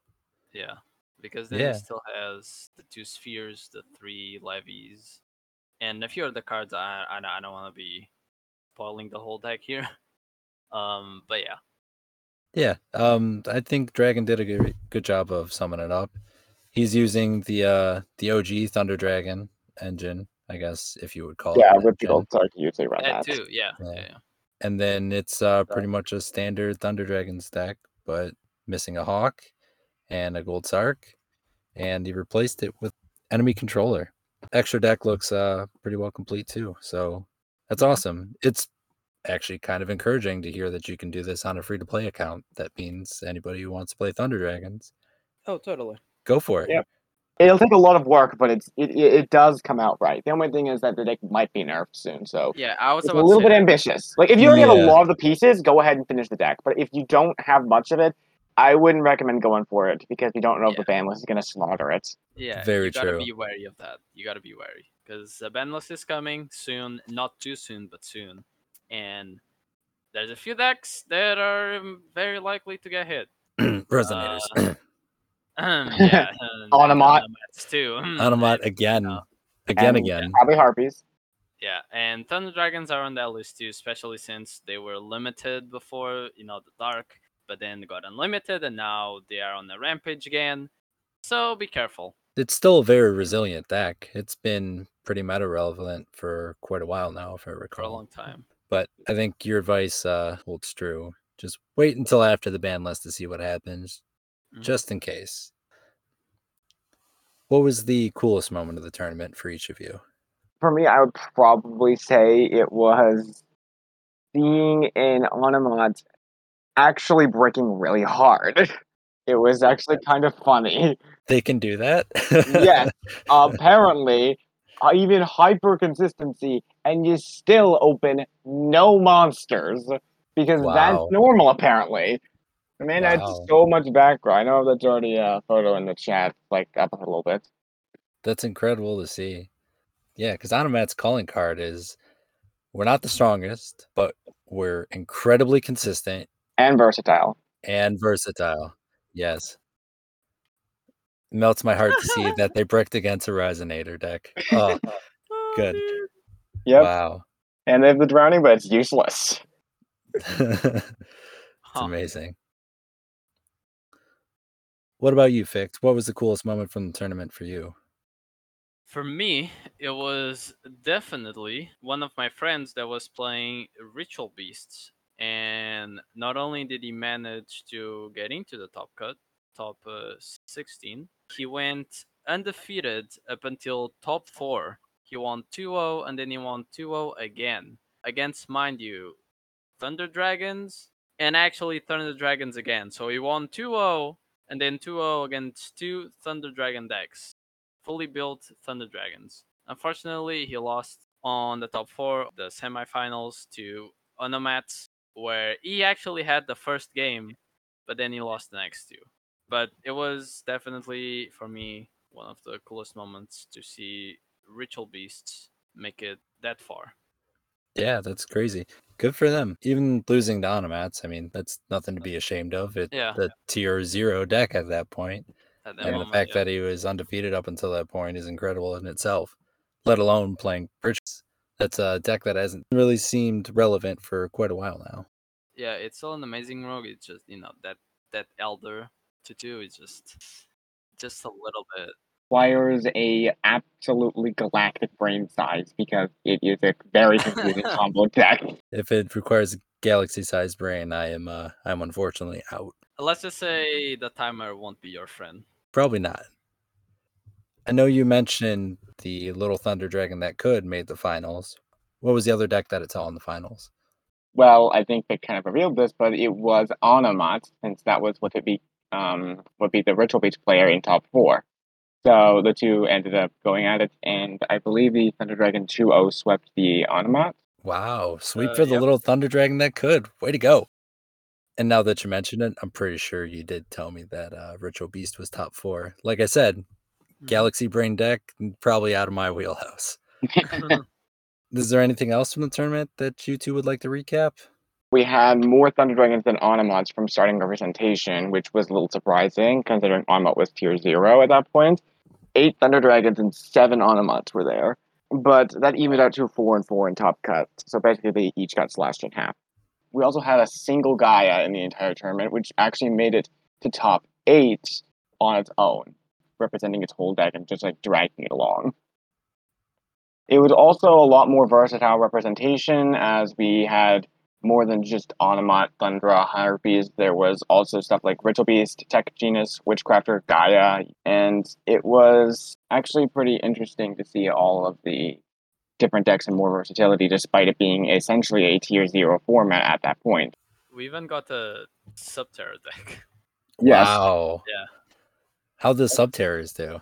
Yeah, because then Yeah. it still has the two spheres, the three levies, and a few other cards. I I, I don't want to be spoiling the whole deck here. Um, but yeah, Yeah, um, I think Dragon did a good, good job of summing it up. He's using the uh the OG Thunder Dragon engine, I guess, if you would call Yeah, it. an with the old Sark, you usually run that that. too. Yeah, Yeah. yeah, yeah. And then it's uh pretty much a standard Thunder Dragon stack, but missing a Hawk and a Gold Sark, and he replaced it with enemy controller. Extra deck looks uh pretty well complete too, so that's awesome. It's actually kind of encouraging to hear that you can do this on a free to play account. That means anybody who wants to play Thunder Dragons, Oh, totally. go for it. Yep. It'll take a lot of work, but it's it, it, it does come out right. The only thing is that the deck might be nerfed soon, so Yeah, I was it's a little bit say, ambitious. Like if you already have a lot of the pieces, go ahead and finish the deck. But if you don't have much of it, I wouldn't recommend going for it because you don't know if the ban list is going to slaughter it. Yeah, Very true. you gotta true. be wary of that. You gotta be wary because the ban list is coming soon. Not too soon, but soon. And there's a few decks that are um, very likely to get hit. Resonators. Uh, yeah, and Onomat. Onomats too. Onomat again. know. Again, And- again. Probably harpies. Yeah, and Thunder Dragons are on that list too, especially since they were limited before, you know, the Dark, but then got unlimited, and now they are on the Rampage again. So be careful. It's still a very resilient deck. It's been pretty meta relevant for quite a while now, if I recall. for a long time. But I think your advice uh, holds true. Just wait until after the ban list to see what happens, Mhm. just in case. What was the coolest moment of the tournament for each of you? For me, I would probably say it was seeing an Onomat actually breaking really hard. It was actually kind of funny. They can do that. yes, apparently, uh, even hyper consistency, and you still open no monsters because Wow. that's normal. Apparently, man had Wow. so much background. I know that's already a photo in the chat, like up a little bit. That's incredible to see. Yeah, because Onomat's calling card is we're not the strongest, but we're incredibly consistent and versatile. and versatile. Yes. Melts my heart to see that they bricked against a resonator deck. Oh, Good. Yep, wow. and they have the drowning, but it's useless. it's Huh. amazing. What about you, Fict? What was the coolest moment from the tournament for you? For me, it was definitely one of my friends that was playing Ritual Beasts. And not only did he manage to get into the top cut, top uh, 16, he went undefeated up until top 4. He won 2 0 and then he won 2 0 again. Against, mind you, Thunder Dragons and actually Thunder Dragons again. So he won 2 0 and then 2 0 against two Thunder Dragon decks. Fully built Thunder Dragons. Unfortunately, he lost on the top four, the semifinals to Onomats, where he actually had the first game, but then he lost the next two. But it was definitely, for me, one of the coolest moments to see Ritual Beasts make it that far. Yeah, that's crazy. Good for them. Even losing to Onomats, I mean, that's nothing to be ashamed of. It's Yeah. the tier zero deck at that point. At that and moment, the fact yeah. that he was undefeated up until that point is incredible in itself, let alone playing Bridges. That's a deck that hasn't really seemed relevant for quite a while now. yeah, it's still an amazing rogue. It's just you know that that elder to do is just just a little bit. requires a absolutely galactic brain size because it is a very confusing combo deck. If it requires a galaxy sized brain, I am uh, I'm unfortunately out. Let's just say the timer won't be your friend. Probably not. I know you mentioned the little thunder dragon that could made the finals. What was the other deck that it saw in the finals? Well, I think they kind of revealed this, but it was Onomat, since that was what would be um would be the Ritual Beast player in top four. So the two ended up going at it, and I believe the Thunder Dragon 2-0 swept the Onomat. Wow, sweep Uh, for the yep. little thunder dragon that could. Way to go. And now that you mentioned it, I'm pretty sure you did tell me that uh, Ritual Beast was top four. Like I said. Mm-hmm. Galaxy Brain deck, probably out of my wheelhouse. Is there anything else from the tournament that you two would like to recap? We had more Thunder Dragons than Onomats from starting representation, which was a little surprising considering Onomat was tier zero at that point. Eight Thunder Dragons and seven Onomats were there. But that evened out to a four and four in top cut. So basically, they each got slashed in half. We also had a single Gaia in the entire tournament, which actually made it to top eight on its own, representing its whole deck and just like dragging it along. It was also a lot more versatile representation as we had more than just Onomat, Thundra, Harpies. There was also stuff like Ritual Beast, Tech Genus, Witchcrafter, Gaia, and it was actually pretty interesting to see all of the different decks and more versatility, despite it being essentially a tier zero format at that point. We even got a Subterror deck. Wow. Yeah. How does Subterrors do?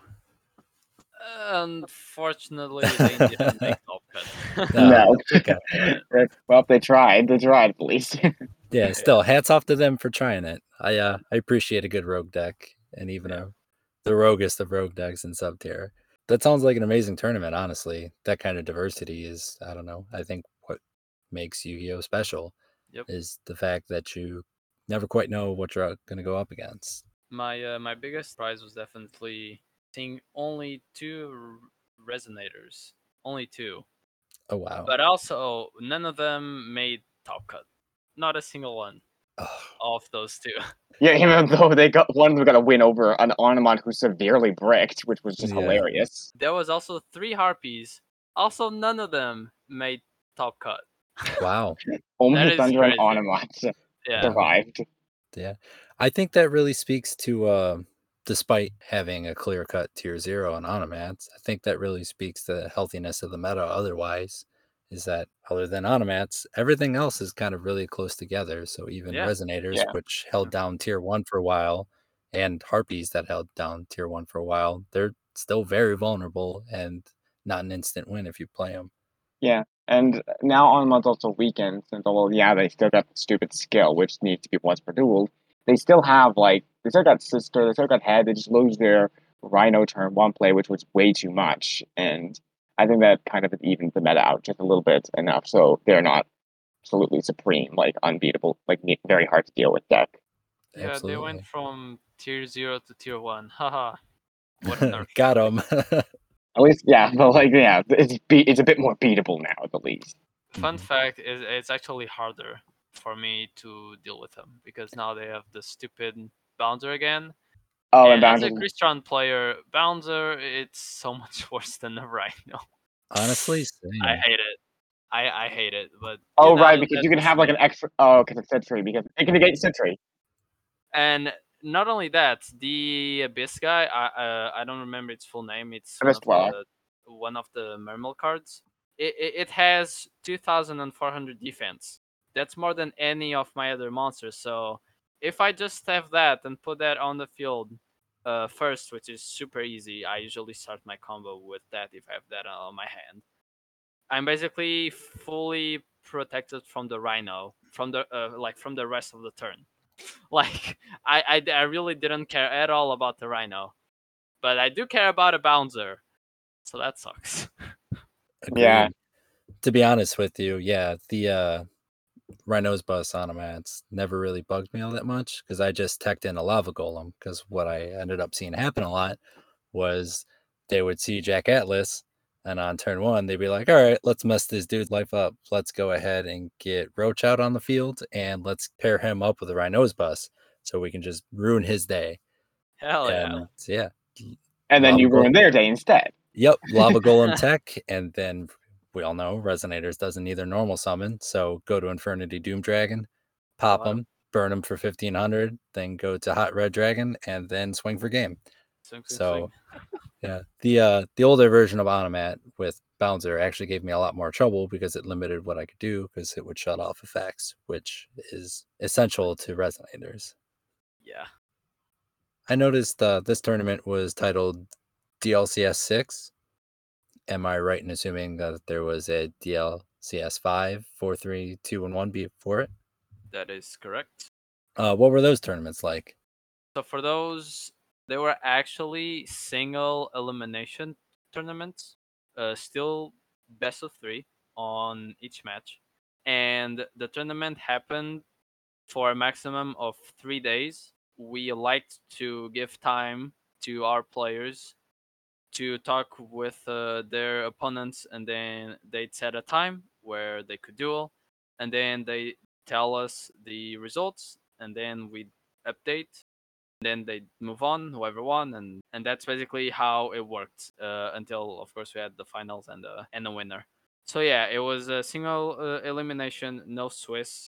Unfortunately, they didn't make top cut. No. No. Okay. well, they tried. They tried, at least. Yeah, still hats off to them for trying it. I uh I appreciate a good rogue deck and even a the roguest of rogue decks in Subterror. That sounds like an amazing tournament, honestly. That kind of diversity is I don't know. I think what makes Yu-Gi-Oh special Yep. is the fact that you never quite know what you're going to go up against. My uh, my biggest surprise was definitely seeing only two resonators, only two, Oh wow. but also none of them made top cut. Not a single one Ugh. of those two. yeah, even though they got one of them got a win over an Onomon who severely bricked, which was just Yeah. hilarious. There was also three harpies. Also, none of them made top cut. wow. Only That is Thunder and crazy. Onomon survived. Yeah. I think that really speaks to uh despite having a clear cut tier zero on Onomats, I think that really speaks to the healthiness of the meta otherwise. Is that other than Onomats, everything else is kind of really close together. So even Yeah. resonators, Yeah. which held down tier one for a while, and harpies that held down tier one for a while, they're still very vulnerable and not an instant win if you play them. And now Onomon's also weakened, since although yeah, they still got the stupid skill, which needs to be once per duel. They still have like they still got sister, they still got head. They just lose their Rhino turn one play, which was way too much. And I think that kind of evened the meta out just a little bit enough, so they're not absolutely supreme, like unbeatable, like very hard to deal with deck. yeah. They went from tier zero to tier one. Haha. What a nerf. Got them. At least, yeah, but like yeah, it's be- it's a bit more beatable now at the least. Fun fact is, it's actually harder for me to deal with them because now they have the stupid bouncer again, Oh, and and as a Crystron player, Bouncer, it's so much worse than the Rhino. Honestly, same. I hate it. I, I hate it, but Oh, know, right, because you can have like an extra. Oh, because it's Sentry. Because it can negate Sentry. And not only that, the Abyss guy, I uh, I don't remember its full name. It's one of the one of the Mermail cards. It, it, it has 2,400 defense. That's more than any of my other monsters. So if I just have that and put that on the field uh, first, which is super easy, I usually start my combo with that if I have that on my hand. I'm basically fully protected from the Rhino, from the uh, like from the rest of the turn. Like I, I I really didn't care at all about the Rhino, but I do care about a Bouncer, so that sucks. Yeah. To be honest with you, yeah, the uh Rhino's bus automats never really bugged me all that much because I just teched in a lava golem. Because what I ended up seeing happen a lot was they would see Jack Atlas, and on turn one, they'd be like, All right, let's mess this dude's life up. Let's go ahead and get Roach out on the field and let's pair him up with a Rhino's bus so we can just ruin his day. Hell yeah! and yeah, And then Lava you ruin Golem. their day instead. Yep, Lava Golem tech, and then we all know Resonators doesn't either normal summon, so go to Infernity Doom Dragon, pop Wow. them, burn them for fifteen hundred, then go to Hot Red Dragon, and then swing for game. Swing, swing, So swing. yeah, the uh the older version of Onomat with Bouncer actually gave me a lot more trouble because it limited what I could do because it would shut off effects, which is essential to Resonators. yeah, I noticed uh, this tournament was titled DLCS 6. Am I right in assuming that there was a DLCS 5, 4, 3, 2, and 1 before it? that is correct. Uh, what were those tournaments like? So for those, they were actually single elimination tournaments, uh, still best of three on each match, and the tournament happened for a maximum of three days. We liked to give time to our players to talk with uh, their opponents, and then they'd set a time where they could duel, and then they tell us the results, and then we update then they move on whoever won and and that's basically how it worked uh, until of course we had the finals and the and the winner so yeah it was a single uh, elimination no swiss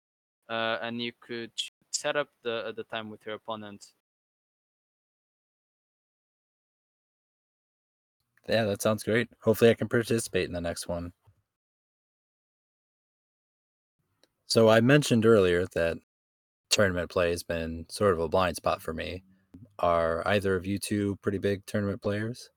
uh, and you could set up the the time with your opponent Yeah, that sounds great. Hopefully, I can participate in the next one. So, I mentioned earlier that tournament play has been sort of a blind spot for me. Are either of you two pretty big tournament players?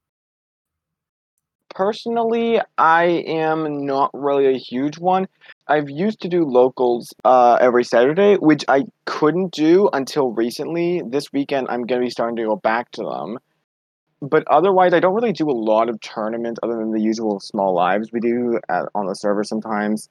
Personally, I am not really a huge one. I've used to do locals uh, every Saturday, which I couldn't do until recently. This weekend, I'm going to be starting to go back to them. But otherwise, I don't really do a lot of tournaments other than the usual small lives we do at, on the server sometimes.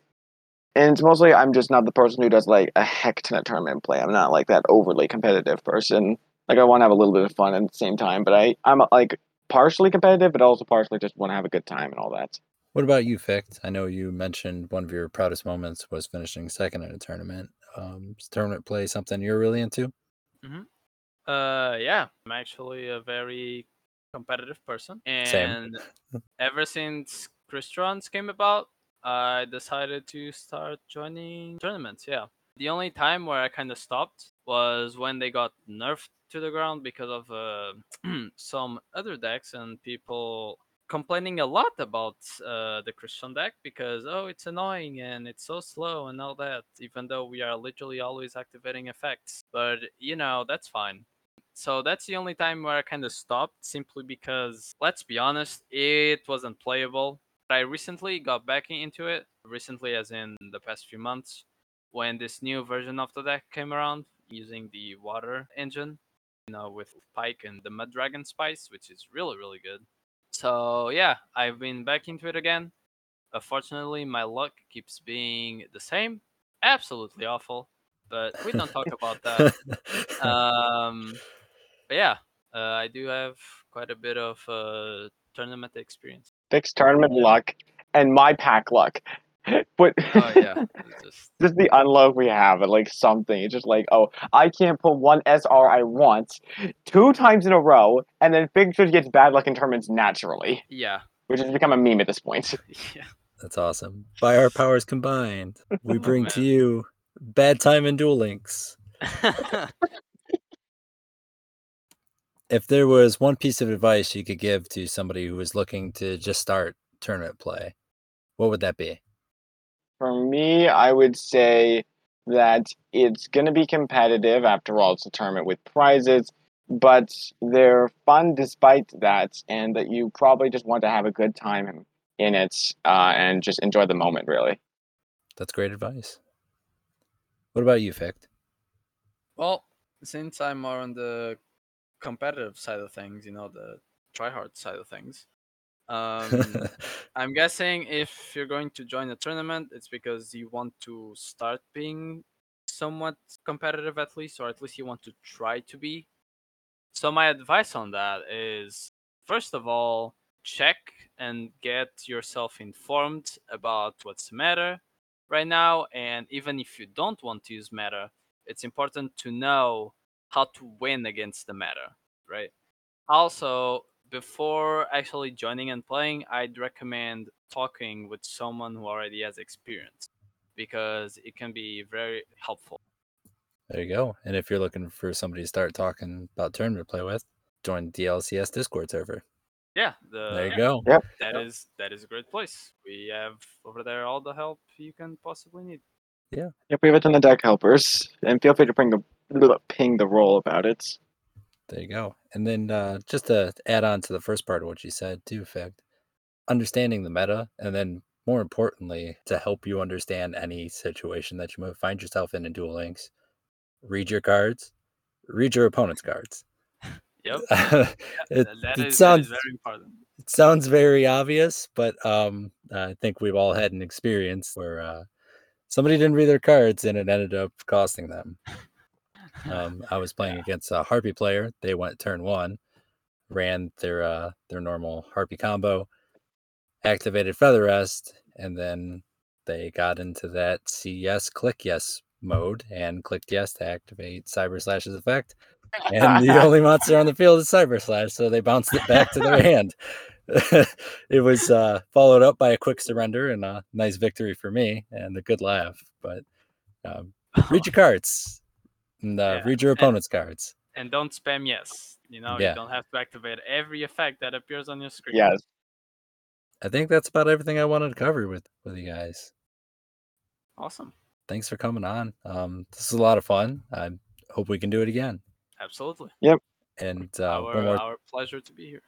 And it's mostly I'm just not the person who does like a heck ton of tournament play. I'm not like that overly competitive person. Like I want to have a little bit of fun at the same time, but I I'm like partially competitive, but also partially just want to have a good time and all that. What about you, Fict? I know you mentioned one of your proudest moments was finishing second in a tournament. Um, is tournament play something you're really into? uh yeah i'm actually a very competitive person and ever since Crystrons came about i decided to start joining tournaments yeah. The only time where i kind of stopped was when they got nerfed to the ground because of uh, some other decks and people complaining a lot about uh, the Crystron deck because oh it's annoying and it's so slow and all that even though we are literally always activating effects. But you know that's fine. So that's the only time where I kind of stopped simply because let's be honest it wasn't playable I recently got back into it recently as in the past few months when this new version of the deck came around using the water engine you know with pike and the mud dragon spice which is really really good. So yeah i've been back into it again. Unfortunately my luck keeps being the same. Absolutely awful but we don't talk about that. Um but yeah uh, i do have quite a bit of uh, tournament experience Fixed tournament luck and my pack luck. but Oh yeah, it's just just the unlove we have and like something. It's just like, oh, I can't pull one SR I want two times in a row, and then Figstridge gets bad luck in tournaments naturally, yeah, which has become a meme at this point. yeah. That's awesome. By our powers combined, we Oh, bring to man. you Bad Time and Duel Links. If there was one piece of advice you could give to somebody who was looking to just start tournament play, what would that be? For me, I would say that it's going to be competitive. After all, it's a tournament with prizes, but they're fun despite that, and that you probably just want to have a good time in it uh, and just enjoy the moment, really. That's great advice. What about you, Fict? well, since I'm more on the competitive side of things, you know, the try hard side of things. Um, I'm guessing if you're going to join a tournament, it's because you want to start being somewhat competitive at least, or at least you want to try to be. So my advice on that is first of all, check and get yourself informed about what's meta right now. And even if you don't want to use meta, it's important to know how to win against the meta, right? Also, before actually joining and playing, I'd recommend talking with someone who already has experience because it can be very helpful. There you go. And if you're looking for somebody to start talking about tournament to play with, join the DLCS Discord server. Yeah, the, There you go. Yeah. That is that is a great place. We have over there all the help you can possibly need. Yeah. Yep, we have a ton of deck helpers, and feel free to bring the, ping the role about it. There you go. And then uh, just to add on to the first part of what you said, too, Fict, understanding the meta, and then more importantly, to help you understand any situation that you might find yourself in in Duel Links, read your cards, read your opponent's cards. Yep. it, that- it that is- that sounds is very important. it sounds very obvious, but um, I think we've all had an experience where uh, somebody didn't read their cards and it ended up costing them. Um, I was playing against a Harpie player. They went turn one, ran their uh, their normal Harpie combo, activated Feather Rest, and then they got into that yes, click yes mode and clicked yes to activate Cyber Slash's effect. And the only monster on the field is Cyber Slash, so they bounced it back to their hand. it was uh, followed up by a quick surrender and a nice victory for me and a good laugh. But um, read your cards and uh, Yeah, read your and- opponent's cards. and don't spam yes. You know, Yeah. you don't have to activate every effect that appears on your screen. Yes. I think that's about everything I wanted to cover with with you guys. Awesome. Thanks for coming on. Um, this is a lot of fun. I hope we can do it again. Absolutely. Yep. And uh, our more, our pleasure to be here.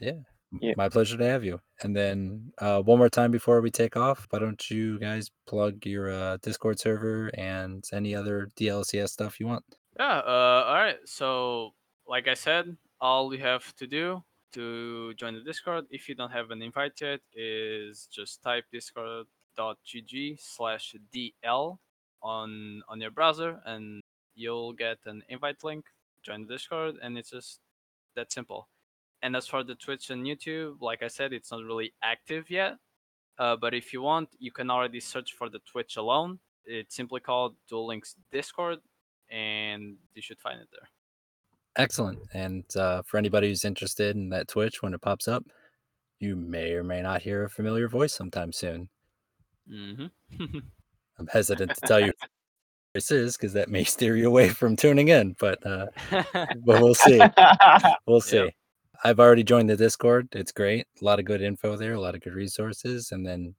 yeah, Yeah. my pleasure to have you. And then uh, one more time before we take off, why don't you guys plug your uh, Discord server and any other DLCS stuff you want? Yeah. Uh, all right. So, like I said, all you have to do to join the Discord, if you don't have an invite yet, is just type discord.gg slash dl on on your browser, and you'll get an invite link. Join the Discord, and it's just that simple. And as for the Twitch and YouTube, like I said, it's not really active yet. Uh, but if you want, you can already search for the Twitch alone. It's simply called Duel Links Discord, and you should find it there. Excellent. And uh, for anybody who's interested in that Twitch when it pops up, you may or may not hear a familiar voice sometime soon. Mm-hmm. I'm hesitant to tell you who this is because that may steer you away from tuning in, but uh, but we'll see. We'll see. Yep. I've already joined the Discord. It's great. A lot of good info there, a lot of good resources. And then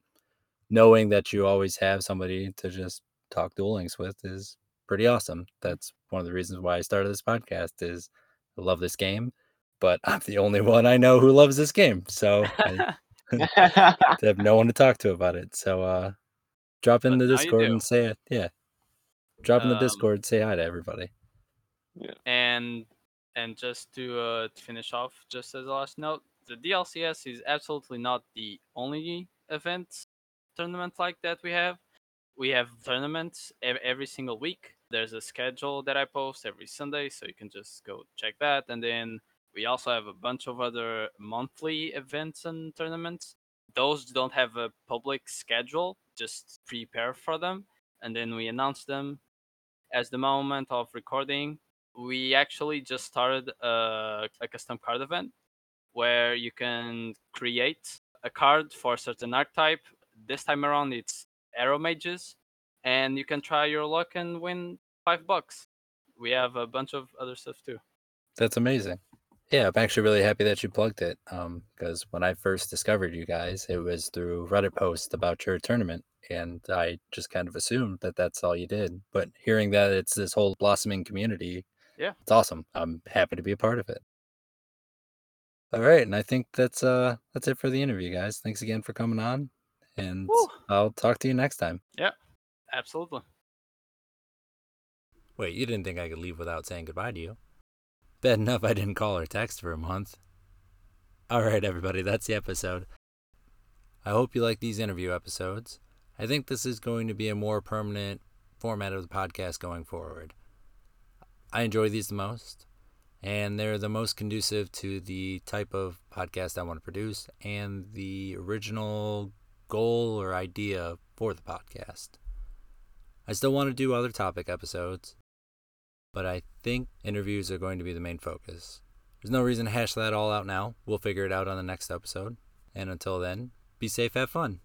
knowing that you always have somebody to just talk Duel Links with is pretty awesome. That's one of the reasons why I started this podcast is I love this game, but I'm the only one I know who loves this game. So I have no one to talk to about it. So uh drop in But the Discord and say it. Yeah. Drop in the Um, Discord, say hi to everybody. Yeah. and and just to uh, finish off, just as a last note, the DLCS is absolutely not the only event tournament like that we have. We have tournaments every single week. There's a schedule that I post every Sunday, so you can just go check that. And then we also have a bunch of other monthly events and tournaments. Those don't have a public schedule, just prepare for them, and then we announce them. As the moment of recording, we actually just started a, a custom card event where you can create a card for a certain archetype. This time around, it's Aromages, and you can try your luck and win five bucks. We have a bunch of other stuff too. That's amazing. Yeah, I'm actually really happy that you plugged it. Um, because when I first discovered you guys, it was through Reddit post about your tournament, and I just kind of assumed that that's all you did. But hearing that it's this whole blossoming community, Yeah. it's awesome. I'm happy to be a part of it. All right, and I think that's uh that's it for the interview, guys. Thanks again for coming on, and Woo. I'll talk to you next time. Yeah, absolutely. Wait, you didn't think I could leave without saying goodbye to you? Bad enough I didn't call or text for a month. Alright, everybody, that's the episode. I hope you like these interview episodes. I think this is going to be a more permanent format of the podcast going forward. I enjoy these the most, and they're the most conducive to the type of podcast I want to produce and the original goal or idea for the podcast. I still want to do other topic episodes, but I think interviews are going to be the main focus. There's no reason to hash that all out now. We'll figure it out on the next episode. And until then, be safe, have fun.